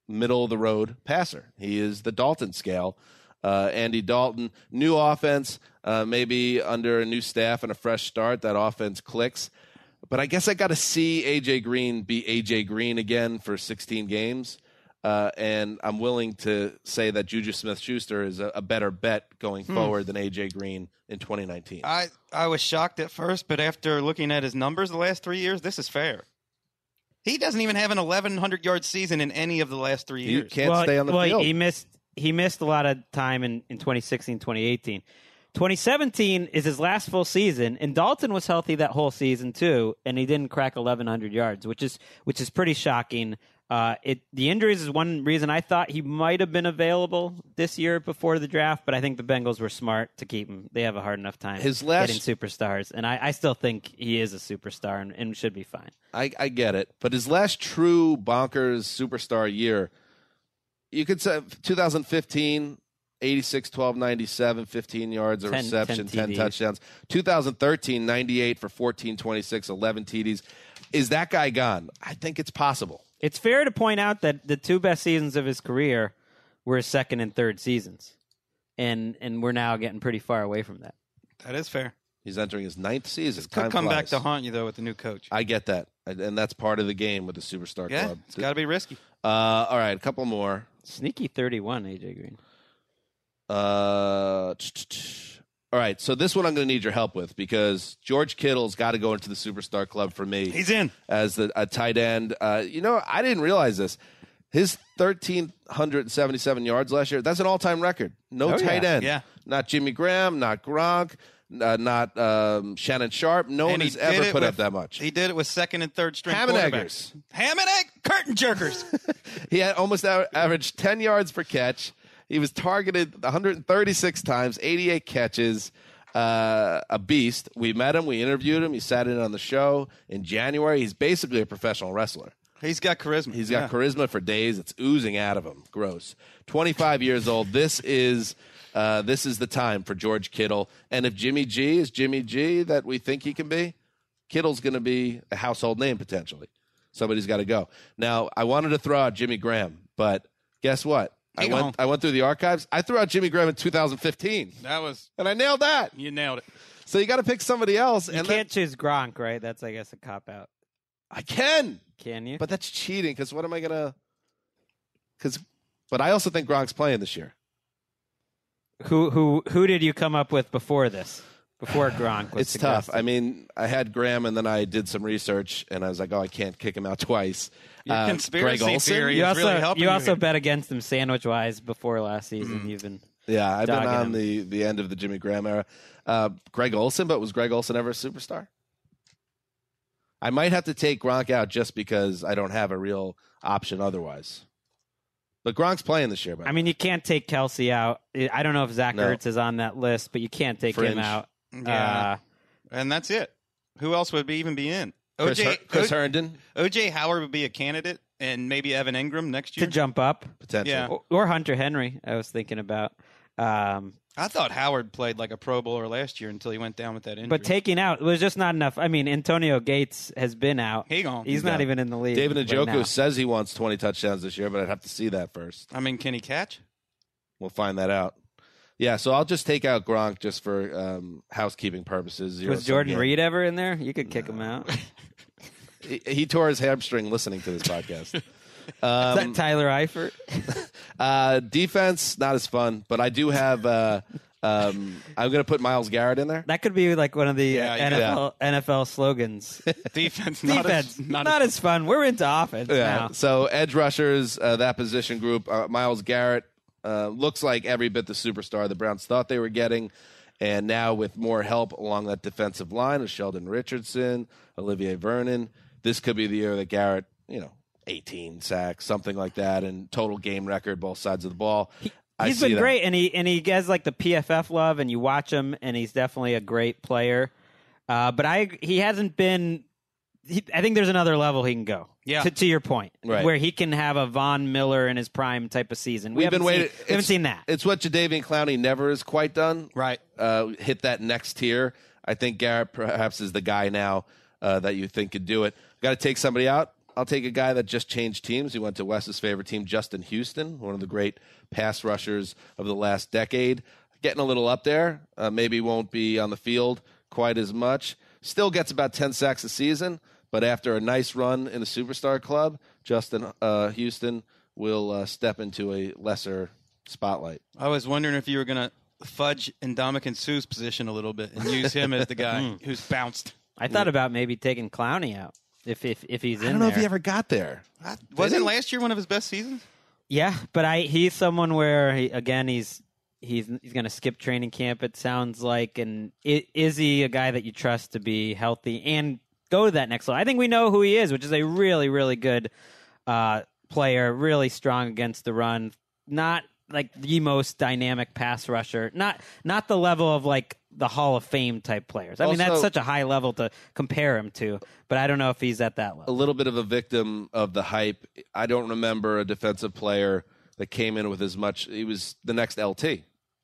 middle of the road passer. He is the Dalton scale. Uh, Andy Dalton, new offense, uh, maybe under a new staff and a fresh start, that offense clicks. But I guess I got to see AJ Green be AJ Green again for 16 games. Uh, and I'm willing to say that Juju Smith Schuster is a, a better bet going forward than AJ Green in 2019. I, I was shocked at first, but after looking at his numbers the last three years, this is fair. He doesn't even have an 1,100 yard season in any of the last three years. you years. can't well, stay on the well, field. He missed he missed a lot of time in, in 2016, 2018. 2017 is his last full season, and Dalton was healthy that whole season too, and he didn't crack 1,100 yards, which is which is pretty shocking. Uh, it the injuries is one reason I thought he might have been available this year before the draft, but I think the Bengals were smart to keep him. They have a hard enough time His last- getting superstars, and I, I still think he is a superstar and, and should be fine. I, I get it, but his last true bonkers superstar year, you could say 2015, 86, 12, 97, 15 yards of 10 reception, 10, 10 TDs. touchdowns. 2013, 98 for 14, 26, 11 TDs. Is that guy gone? I think it's possible. It's fair to point out that the two best seasons of his career were his second and third seasons, and and we're now getting pretty far away from that. That is fair. He's entering his ninth season. Could Time come back to haunt you though with the new coach. I get that, and and that's part of the game with the superstar yeah, club. it's got to be risky. Uh, all right, a couple more. Sneaky thirty-one, AJ Green. Uh, all right, so this one I'm going to need your help with because George Kittle's got to go into the superstar club for me. He's in. as the a tight end. Uh, you know, I didn't realize this. His 1,377 yards last year, that's an all time record. No Oh, tight yeah. end. Yeah. Not Jimmy Graham, not Gronk, uh, not um, Shannon Sharpe. No one And he has ever put with- up that much. He did it with second and third string Ham and quarterbacks. eggers. Ham and egg curtain jerkers. He had almost averaged 10 yards per catch. He was targeted 136 times, 88 catches. Uh, a beast. We met him. We interviewed him. He sat in on the show in January. He's basically a professional wrestler. He's got charisma. He's got Yeah. charisma for days. It's oozing out of him. Gross. 25 years old. This is uh, this is the time for George Kittle. And if Jimmy G is Jimmy G that we think he can be, Kittle's going to be a household name potentially. Somebody's got to go. Now, I wanted to throw out Jimmy Graham, but guess what? I Hang went on. I went through the archives. I threw out Jimmy Graham in 2015, That was and I nailed that. you nailed it. So you got to pick somebody else, You and can't choose Gronk, right? That's I guess a cop out. I can. Can you? But that's cheating because what am I gonna? Because, but I also think Gronk's playing this year. Who who who did you come up with before this? Before Gronk was It's tough. suggested? I mean, I had Graham, and then I did some research, and I was like, oh, I can't kick him out twice. Your Uh, conspiracy Greg Olsen? theory you is also really helping you you also here. bet against him sandwich wise before last season. Mm. You've been Yeah, I've been Dogging on him. the the end of the Jimmy Graham era. Uh, Greg Olsen, but was Greg Olsen ever a superstar? I might have to take Gronk out just because I don't have a real option otherwise. But Gronk's playing this year, man. I mean, you can't take Kelce out. I I don't know if Zach No. Ertz is on that list, but you can't take Fringe. him out. Yeah. Uh, and that's it. Who else would be even be in? Chris, OJ, Her- Chris O- Herndon, OJ Howard would be a candidate, and maybe Evan Engram next year to year. jump up, potentially. Yeah. or, or Hunter Henry. I was thinking about. Um, I thought Howard played like a Pro Bowler last year until he went down with that injury. but taking out was just not enough. I mean, Antonio Gates has been out. Hang on. He's, He's not gone. even in the league. David right Njoku now. says he wants 20 touchdowns this year, but I'd have to see that first. I mean, can he catch? We'll find that out. Yeah, so I'll just take out Gronk just for um, housekeeping purposes. Zero Was Jordan game. Reed ever in there? You could kick him out. He, he tore his hamstring listening to this podcast. Is Um, that Tyler Eifert? uh, defense, not as fun, but I do have. Uh, um, I'm going to put Myles Garrett in there. That could be like one of the Yeah, uh, you NFL, NFL slogans. Defense, not Defense, as, not, not, as fun. We're into offense Yeah. now. So edge rushers, uh, that position group, uh, Myles Garrett uh, looks like every bit the superstar the Browns thought they were getting. And now with more help along that defensive line of Sheldon Richardson, Olivier Vernon, this could be the year that Garrett, you know, 18 sacks, something like that, and total game record both sides of the ball. I He's see been that. great, and he and he gets like the PFF love, and you watch him, and he's definitely a great player. Uh, but I he hasn't been. He, I think there's another level he can go. Yeah. To, to your point, Right. where he can have a Von Miller in his prime type of season. We We've haven't been waiting. Seen, we haven't seen that. It's what Jadeveon Clowney never has quite done. Right. Uh, hit that next tier. I think Garrett perhaps is the guy now uh, that you think could do it. Got to take somebody out. I'll take a guy that just changed teams. He went to Wes's favorite team, Justin Houston, one of the great pass rushers of the last decade. Getting a little up there. Uh, maybe won't be on the field quite as much. Still gets about 10 sacks a season, but after a nice run in the superstar club, Justin uh, Houston will uh, step into a lesser spotlight. I was wondering if you were going to fudge Indomitian Sue's position a little bit and use him as the guy who's bounced. I thought about maybe taking Clowney out if if if he's in I don't know there. if he ever got there. Wasn't he? last year one of his best seasons? Yeah, but I he's someone where he, again he's he's he's going to skip training camp. It sounds like, and i- is he a guy that you trust to be healthy and go to that next level? I think we know who he is, which is a really really good uh, player, really strong against the run. Not like the most dynamic pass rusher. Not not the level of like the Hall of Fame type players. I mean, that's such a high level to compare him to, but I don't know if he's at that level. a little bit of a victim of the hype. I don't remember a defensive player that came in with as much. He was the next LT,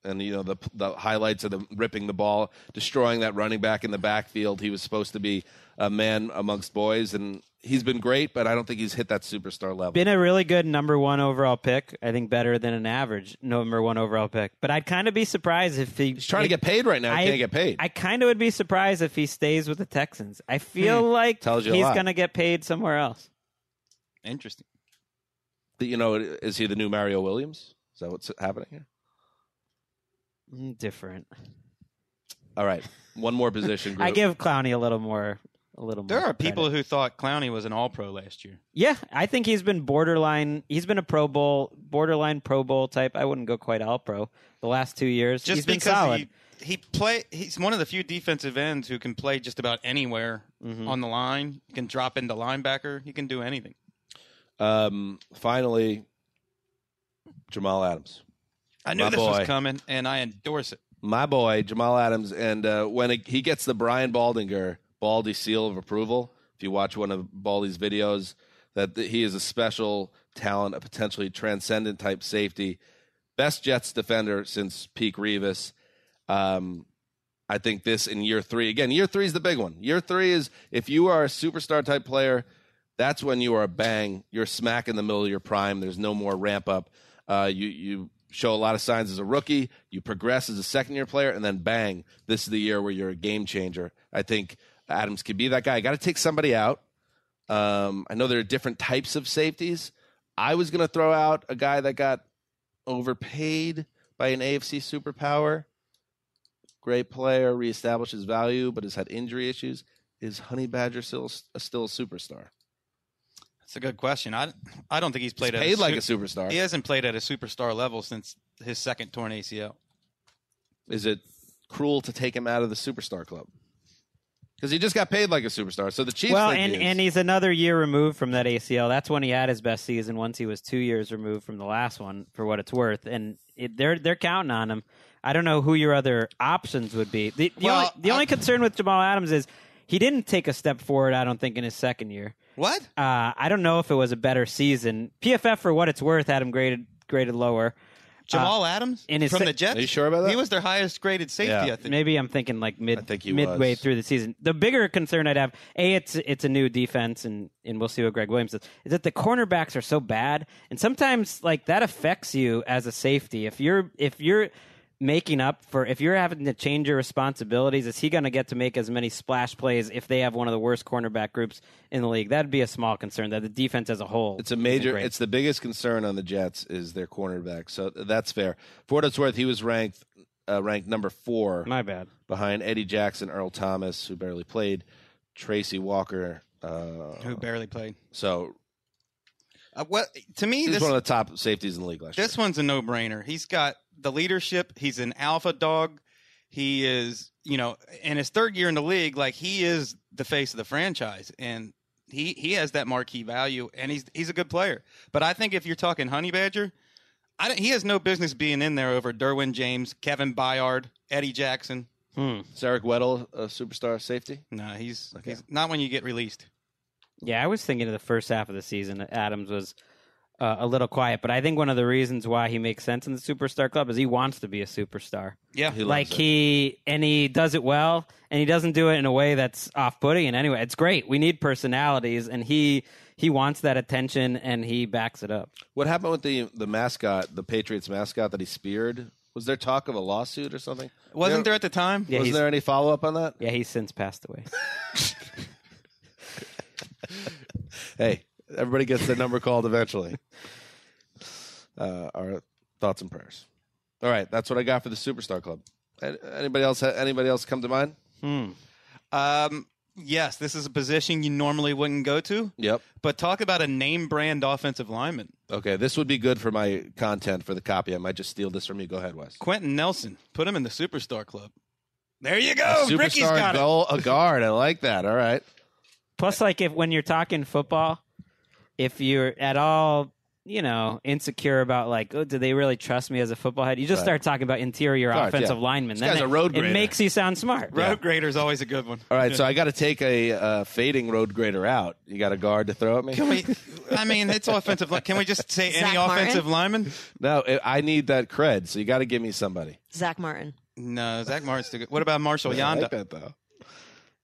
and you know the the highlights of the ripping the ball, destroying that running back in the backfield. He was supposed to be a man amongst boys, and he's been great. But I don't think he's hit that superstar level. Been a really good number one overall pick. I think better than an average number one overall pick. But I'd kind of be surprised if he, he's trying to get paid right now. He I- can't get paid. I kind of would be surprised if he stays with the Texans. I feel like Hmm. Tells you he's going to get paid somewhere else. Interesting. you know, is he the new Mario Williams? Is that what's happening here? Mm, Different. All right, one more position. Group. I give Clowney a little more. A little There more are people credit. who thought Clowney was an All Pro last year. Yeah, I think he's been borderline. He's been a Pro Bowl, borderline Pro Bowl type. I wouldn't go quite All Pro the last two years. Just he's been because solid. he he play, he's one of the few defensive ends who can play just about anywhere Mm-hmm. on the line. He can drop into linebacker. He can do anything. Um, finally, Jamal Adams. I knew My this boy. was coming, and I endorse it. my boy Jamal Adams, and uh, when it, he gets the Brian Baldinger Baldy seal of approval, if you watch one of Baldy's videos, that he is a special talent, a potentially transcendent type safety, best Jets defender since Peak Revis. Um, I think this in year three again. Year three is the big one. Year three is if you are a superstar type player, that's when you are a bang. You're smack in the middle of your prime. There's no more ramp up. Uh, you you show a lot of signs as a rookie. You progress as a second year player, and then bang, this is the year where you're a game changer. I think Adams could be that guy. Got to take somebody out. Um, I know there are different types of safeties. I was going to throw out a guy that got overpaid by an AFC superpower. Great player, reestablishes value, but has had injury issues. Is Honey Badger still a still a superstar? That's a good question. I, I don't think he's played He's at paid like a su- superstar. He hasn't played at a superstar level since his second torn ACL. Is it cruel to take him out of the superstar club? Because he just got paid like a superstar. So the Chiefs. well, and, is. and he's another year removed from that ACL. That's when he had his best season. Once he was two years removed from the last one, for what it's worth, and it, they're they're counting on him. I don't know who your other options would be. The, the Well, only the I- only concern with Jamal Adams is he didn't take a step forward. I don't think in his second year. What? Uh, I don't know if it was a better season. PFF, for what it's worth, had him graded graded lower. Jamal uh, Adams in his from se- the Jets. Are you sure about that? He was their highest graded safety. Yeah. I think. Maybe I'm thinking like mid I think he midway was. through the season. The bigger concern I'd have, a it's it's a new defense, and and we'll see what Gregg Williams does. Is that the cornerbacks are so bad, and sometimes like that affects you as a safety. If you're if you're making up for if you're having to change your responsibilities, is he going to get to make as many splash plays if they have one of the worst cornerback groups in the league? That'd be a small concern. That the defense as a whole, It's a major. It's the biggest concern on the Jets is their cornerback. So that's fair. For what it's worth, he was ranked uh, ranked number four my bad. behind Eddie Jackson, Earl Thomas, who barely played, Tracy Walker. Uh, who barely played. so Uh, what to me? he's This is one of the top safeties in the league last this one's a no brainer. He's got the leadership. He's an alpha dog. He is, you know, in his third year in the league, like he is the face of the franchise, and he he has that marquee value, and he's he's a good player. But I think if you're talking Honey Badger, I don't, he has no business being in there over Derwin James, Kevin Byard, Eddie Jackson. Hmm. Is Eric Weddle a superstar safety? No, he's, Okay. he's not when you get released. Yeah, I was thinking of the first half of the season. Adams was uh, a little quiet, but I think one of the reasons why he makes sense in the superstar club is he wants to be a superstar. Yeah, He loves like it. he and he does it well, and he doesn't do it in a way that's off-putting. And anyway, it's great. We need personalities, and he he wants that attention, and he backs it up. What happened with the the mascot, the Patriots mascot that he speared? Was there talk of a lawsuit or something? wasn't There- there at the time? Yeah, was he's, there any follow up on that? yeah, he's since passed away. Hey, everybody gets their number called eventually. Uh, our thoughts and prayers. All right, that's what I got for the Superstar Club. Anybody else? Anybody else come to mind? Hmm. Um, yes, this is a position you normally wouldn't go to, Yep. but talk about a name brand offensive lineman. Okay, this would be good for my content for the copy. I might just steal this from you. Go ahead, Wes. Quenton Nelson. Put him in the superstar club. There you go. A Ricky's superstar got it. goal, a guard. I like that. All right. Plus, like if when you're talking football, if you're at all you know, insecure about like, oh, do they really trust me as a football head? You just Right. start talking about interior Sorry, offensive yeah. linemen. This Then guy's it, a road it makes you sound smart. Road grader's always a good one. All right, so I got to take a uh, fading road grader out. You got a guard to throw at me? Can we? I mean, it's offensive. li- Can we just say any Martin? offensive lineman? No, I I need that cred, so you got to give me somebody. Zack Martin. No, Zack Martin's too good. What about Marshall I Yanda? like that though.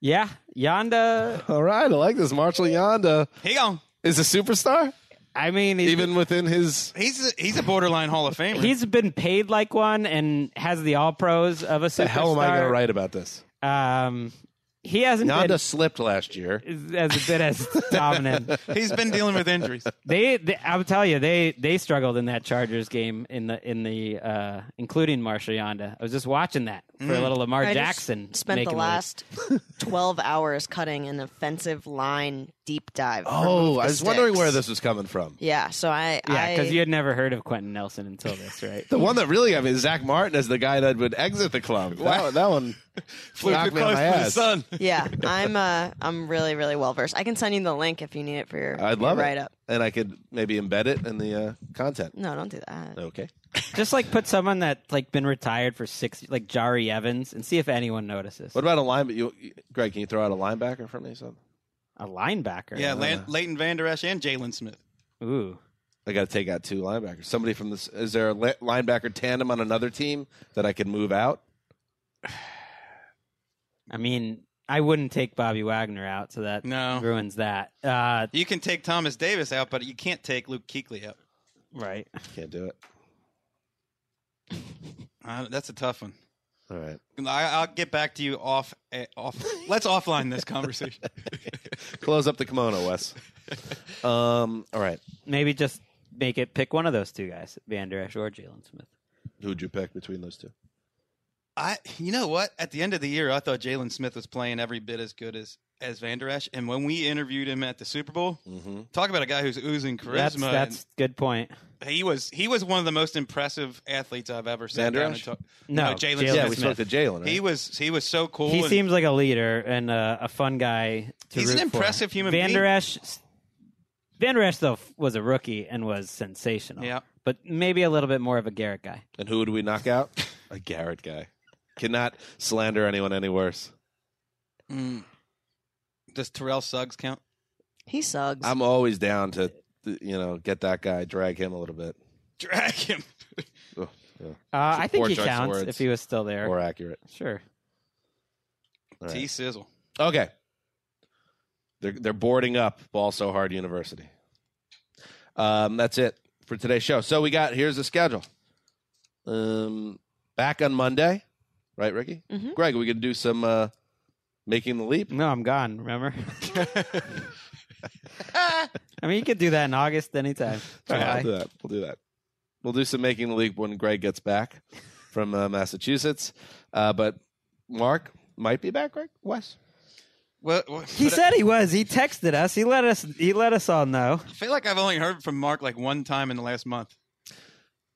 Yeah, Yanda. All right, I like this. Marshall Yanda He on. is a superstar, I mean, he's, even within his. He's a, he's a borderline Hall of Famer. he's been paid like one and has the all pros of a superstar. The hell am I going to write about this? Um, he hasn't Yanda been slipped last year. as a bit as dominant. he's been dealing with injuries. They, they, I'll tell you, they they struggled in that Chargers game in the in the uh, including Marshall Yanda. I was just watching that for a little Lamar I just Jackson. spent the making last 12 hours cutting an offensive line deep dive. Oh, I was wondering where this was coming from. Yeah, so I. Yeah, because you had never heard of Quenton Nelson until this, right? The one that really got me is Zack Martin as the guy that would exit the club. That, that one Flew too me on close my to the ass. sun. Yeah, I'm. Uh, I'm really, really well versed. I can send you the link if you need it for your. I'd love write up. and I could maybe embed it in the uh, content. No, don't do that. Okay. just like put someone that's like been retired for six, like Jahri Evans, and see if anyone notices. What about a linebacker? You, you- Greg, can you throw out a linebacker for me? Something. a linebacker? Yeah, Lan- Leighton Vander Esch and Jaylon Smith. Ooh. I got to take out two linebackers. Somebody from this. Is there a li- linebacker tandem on another team that I could move out? I mean, I wouldn't take Bobby Wagner out, so that No. ruins that. Uh, You can take Thomas Davis out, but you can't take Luke Kuechly out. right. Can't do it. Uh, that's a tough one. All right. I, I'll get back to you off. eh, off. Let's offline this conversation. Close up the kimono, Wes. Um. All right. Maybe just make it pick one of those two guys, Van Der Esch or Jaylon Smith. Who'd you pick between those two? I, you know what? At the end of the year, I thought Jaylon Smith was playing every bit as good as as Van Der Esch. And when we interviewed him at the Super Bowl, Mm-hmm. talk about a guy who's oozing charisma. That's that's good point. he was he was one of the most impressive athletes I've ever sat Van Der down and Esch? talked. No, Jaylon. Jaylon Smith. Yeah, we spoke to Jaylon. Right? He was he was so cool. He and seems like a leader and uh, a fun guy to He's an root for. impressive human Van Der being. Esch, Van Der Esch though was a rookie and was sensational. Yeah. but maybe a little bit more of a Garrett guy. and who would we knock out? a Garrett guy. Cannot slander anyone any worse. Mm. Does Terrell Suggs count? He sucks. I'm always down to, you know, get that guy, drag him a little bit. Drag him. Oh, yeah. Uh, I think Poor he choice of counts words. if he was still there. More accurate. sure. All right. T Sizzle. Okay. They're they're boarding up Ball So Hard University. Um, that's it for today's show. So we got here's the schedule. Um, back on Monday, right, Ricky? Mhm. Greg, are we gonna do some uh, making the leap. No, I'm gone. Remember? I mean, you could do that in August anytime. All right, July. We'll do that. We'll do that. We'll do some making the leap when Greg gets back from uh, Massachusetts. Uh, but Mark might be back, Greg. Wes. What, what, He but said he was. He texted us. He let us. He let us all know. I feel like I've only heard from Mark like one time in the last month.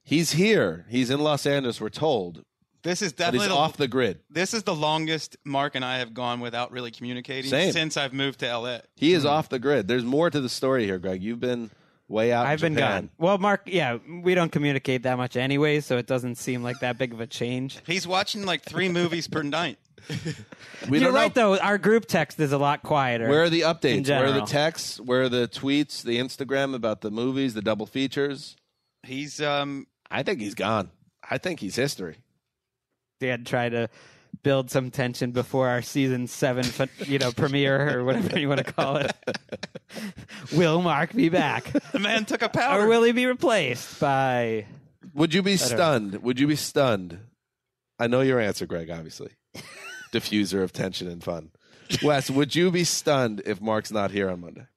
He's here. He's in Los Angeles. We're told, This is definitely he's the, off the grid. this is the longest Mark and I have gone without really communicating Same. since I've moved to LA. He is off the grid. There's more to the story here, Greg. You've been way out. I've been gone. Well, Mark. Yeah, we don't communicate that much anyway, so it doesn't seem like that big of a change. He's watching like three movies per night. We You're right, know. though. Our group text is a lot quieter. Where are the updates? Where are the texts? Where are the tweets? The Instagram about the movies, the double features? He's um I think he's gone. I think he's history. Dad tried to build some tension before our season seven, you know, premiere or whatever you want to call it. will Mark be back, the man took a powder. or will he be replaced by? Would you be don't know. stunned? Would you be stunned? I know your answer, Greg, obviously. Diffuser of tension and fun. Wes, would you be stunned if Mark's not here on Monday?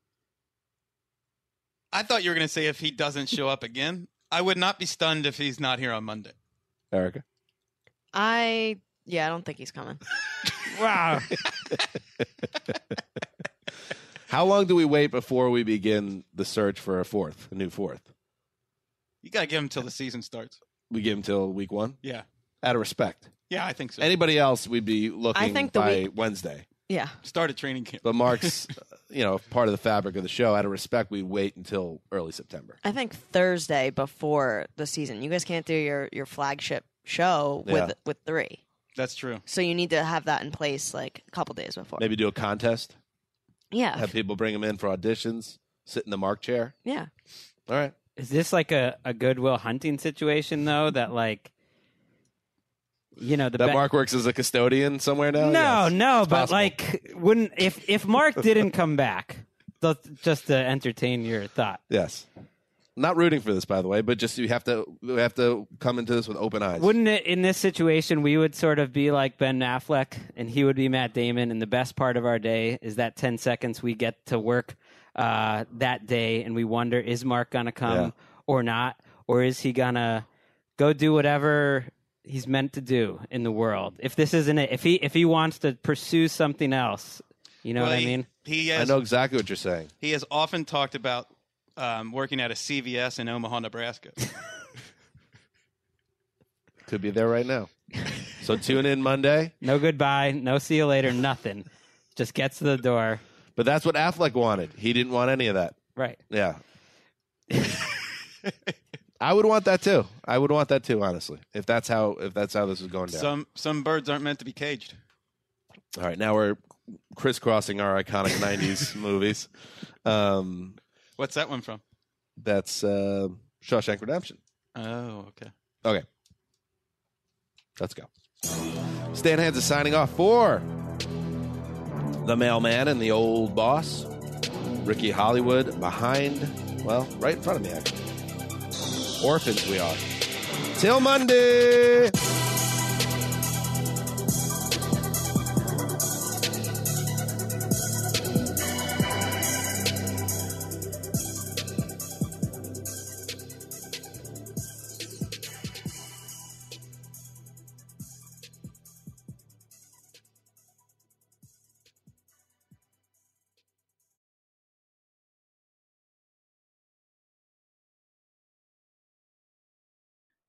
I thought you were going to say if he doesn't show up again. I would not be stunned if he's not here on Monday. Erica? I yeah, I don't think he's coming. Wow. How long do we wait before we begin the search for a fourth, a new fourth? You got to give him till the season starts. We give him till week one? Yeah. Out of respect. Yeah, I think so. Anybody else, we'd be looking I think the by week- Wednesday. Yeah. start a training camp. But Mark's, uh, you know part of the fabric of the show. Out of respect, we wait until early September. I think Thursday before the season. You guys can't do your, your flagship show with Yeah. with three. That's true. So you need to have that in place like a couple days before. Maybe do a contest. Yeah. Have people bring them in for auditions. Sit in the mark chair. yeah. All right. Is this like a, a Goodwill Hunting situation though? That like, you know, the That ba- Mark works as a custodian somewhere now. No, Yes, no, it's but possible. like, wouldn't if if Mark didn't come back, th- just to entertain your thought, yes. Not rooting for this, by the way, but just you have to we have to come into this with open eyes. wouldn't it in this situation we would sort of be like Ben Affleck and he would be Matt Damon, and the best part of our day is that ten seconds we get to work uh, that day, and we wonder is Mark gonna come Yeah. or not, or is he gonna go do whatever he's meant to do in the world? If this isn't it, if he if he wants to pursue something else, you know Well, what I mean? He I know exactly what you're saying. he has often talked about um, working at a CVS in Omaha, Nebraska. Could be there right now. So tune in Monday. No goodbye, no see you later, nothing. Just gets to the door. But that's what Affleck wanted. He didn't want any of that. Right. Yeah. I would want that too. I would want that too, honestly. If that's how if that's how this is going down. some some birds aren't meant to be caged. All right, now we're crisscrossing our iconic '90s movies. Um, What's that one from? that's uh, Shawshank Redemption. Oh, okay. Okay, let's go. Dan Hanzus signing off for the mailman and the old boss, Ricky Hollywood, behind, well, right in front of me, actually. Orphans, we are. Till Monday.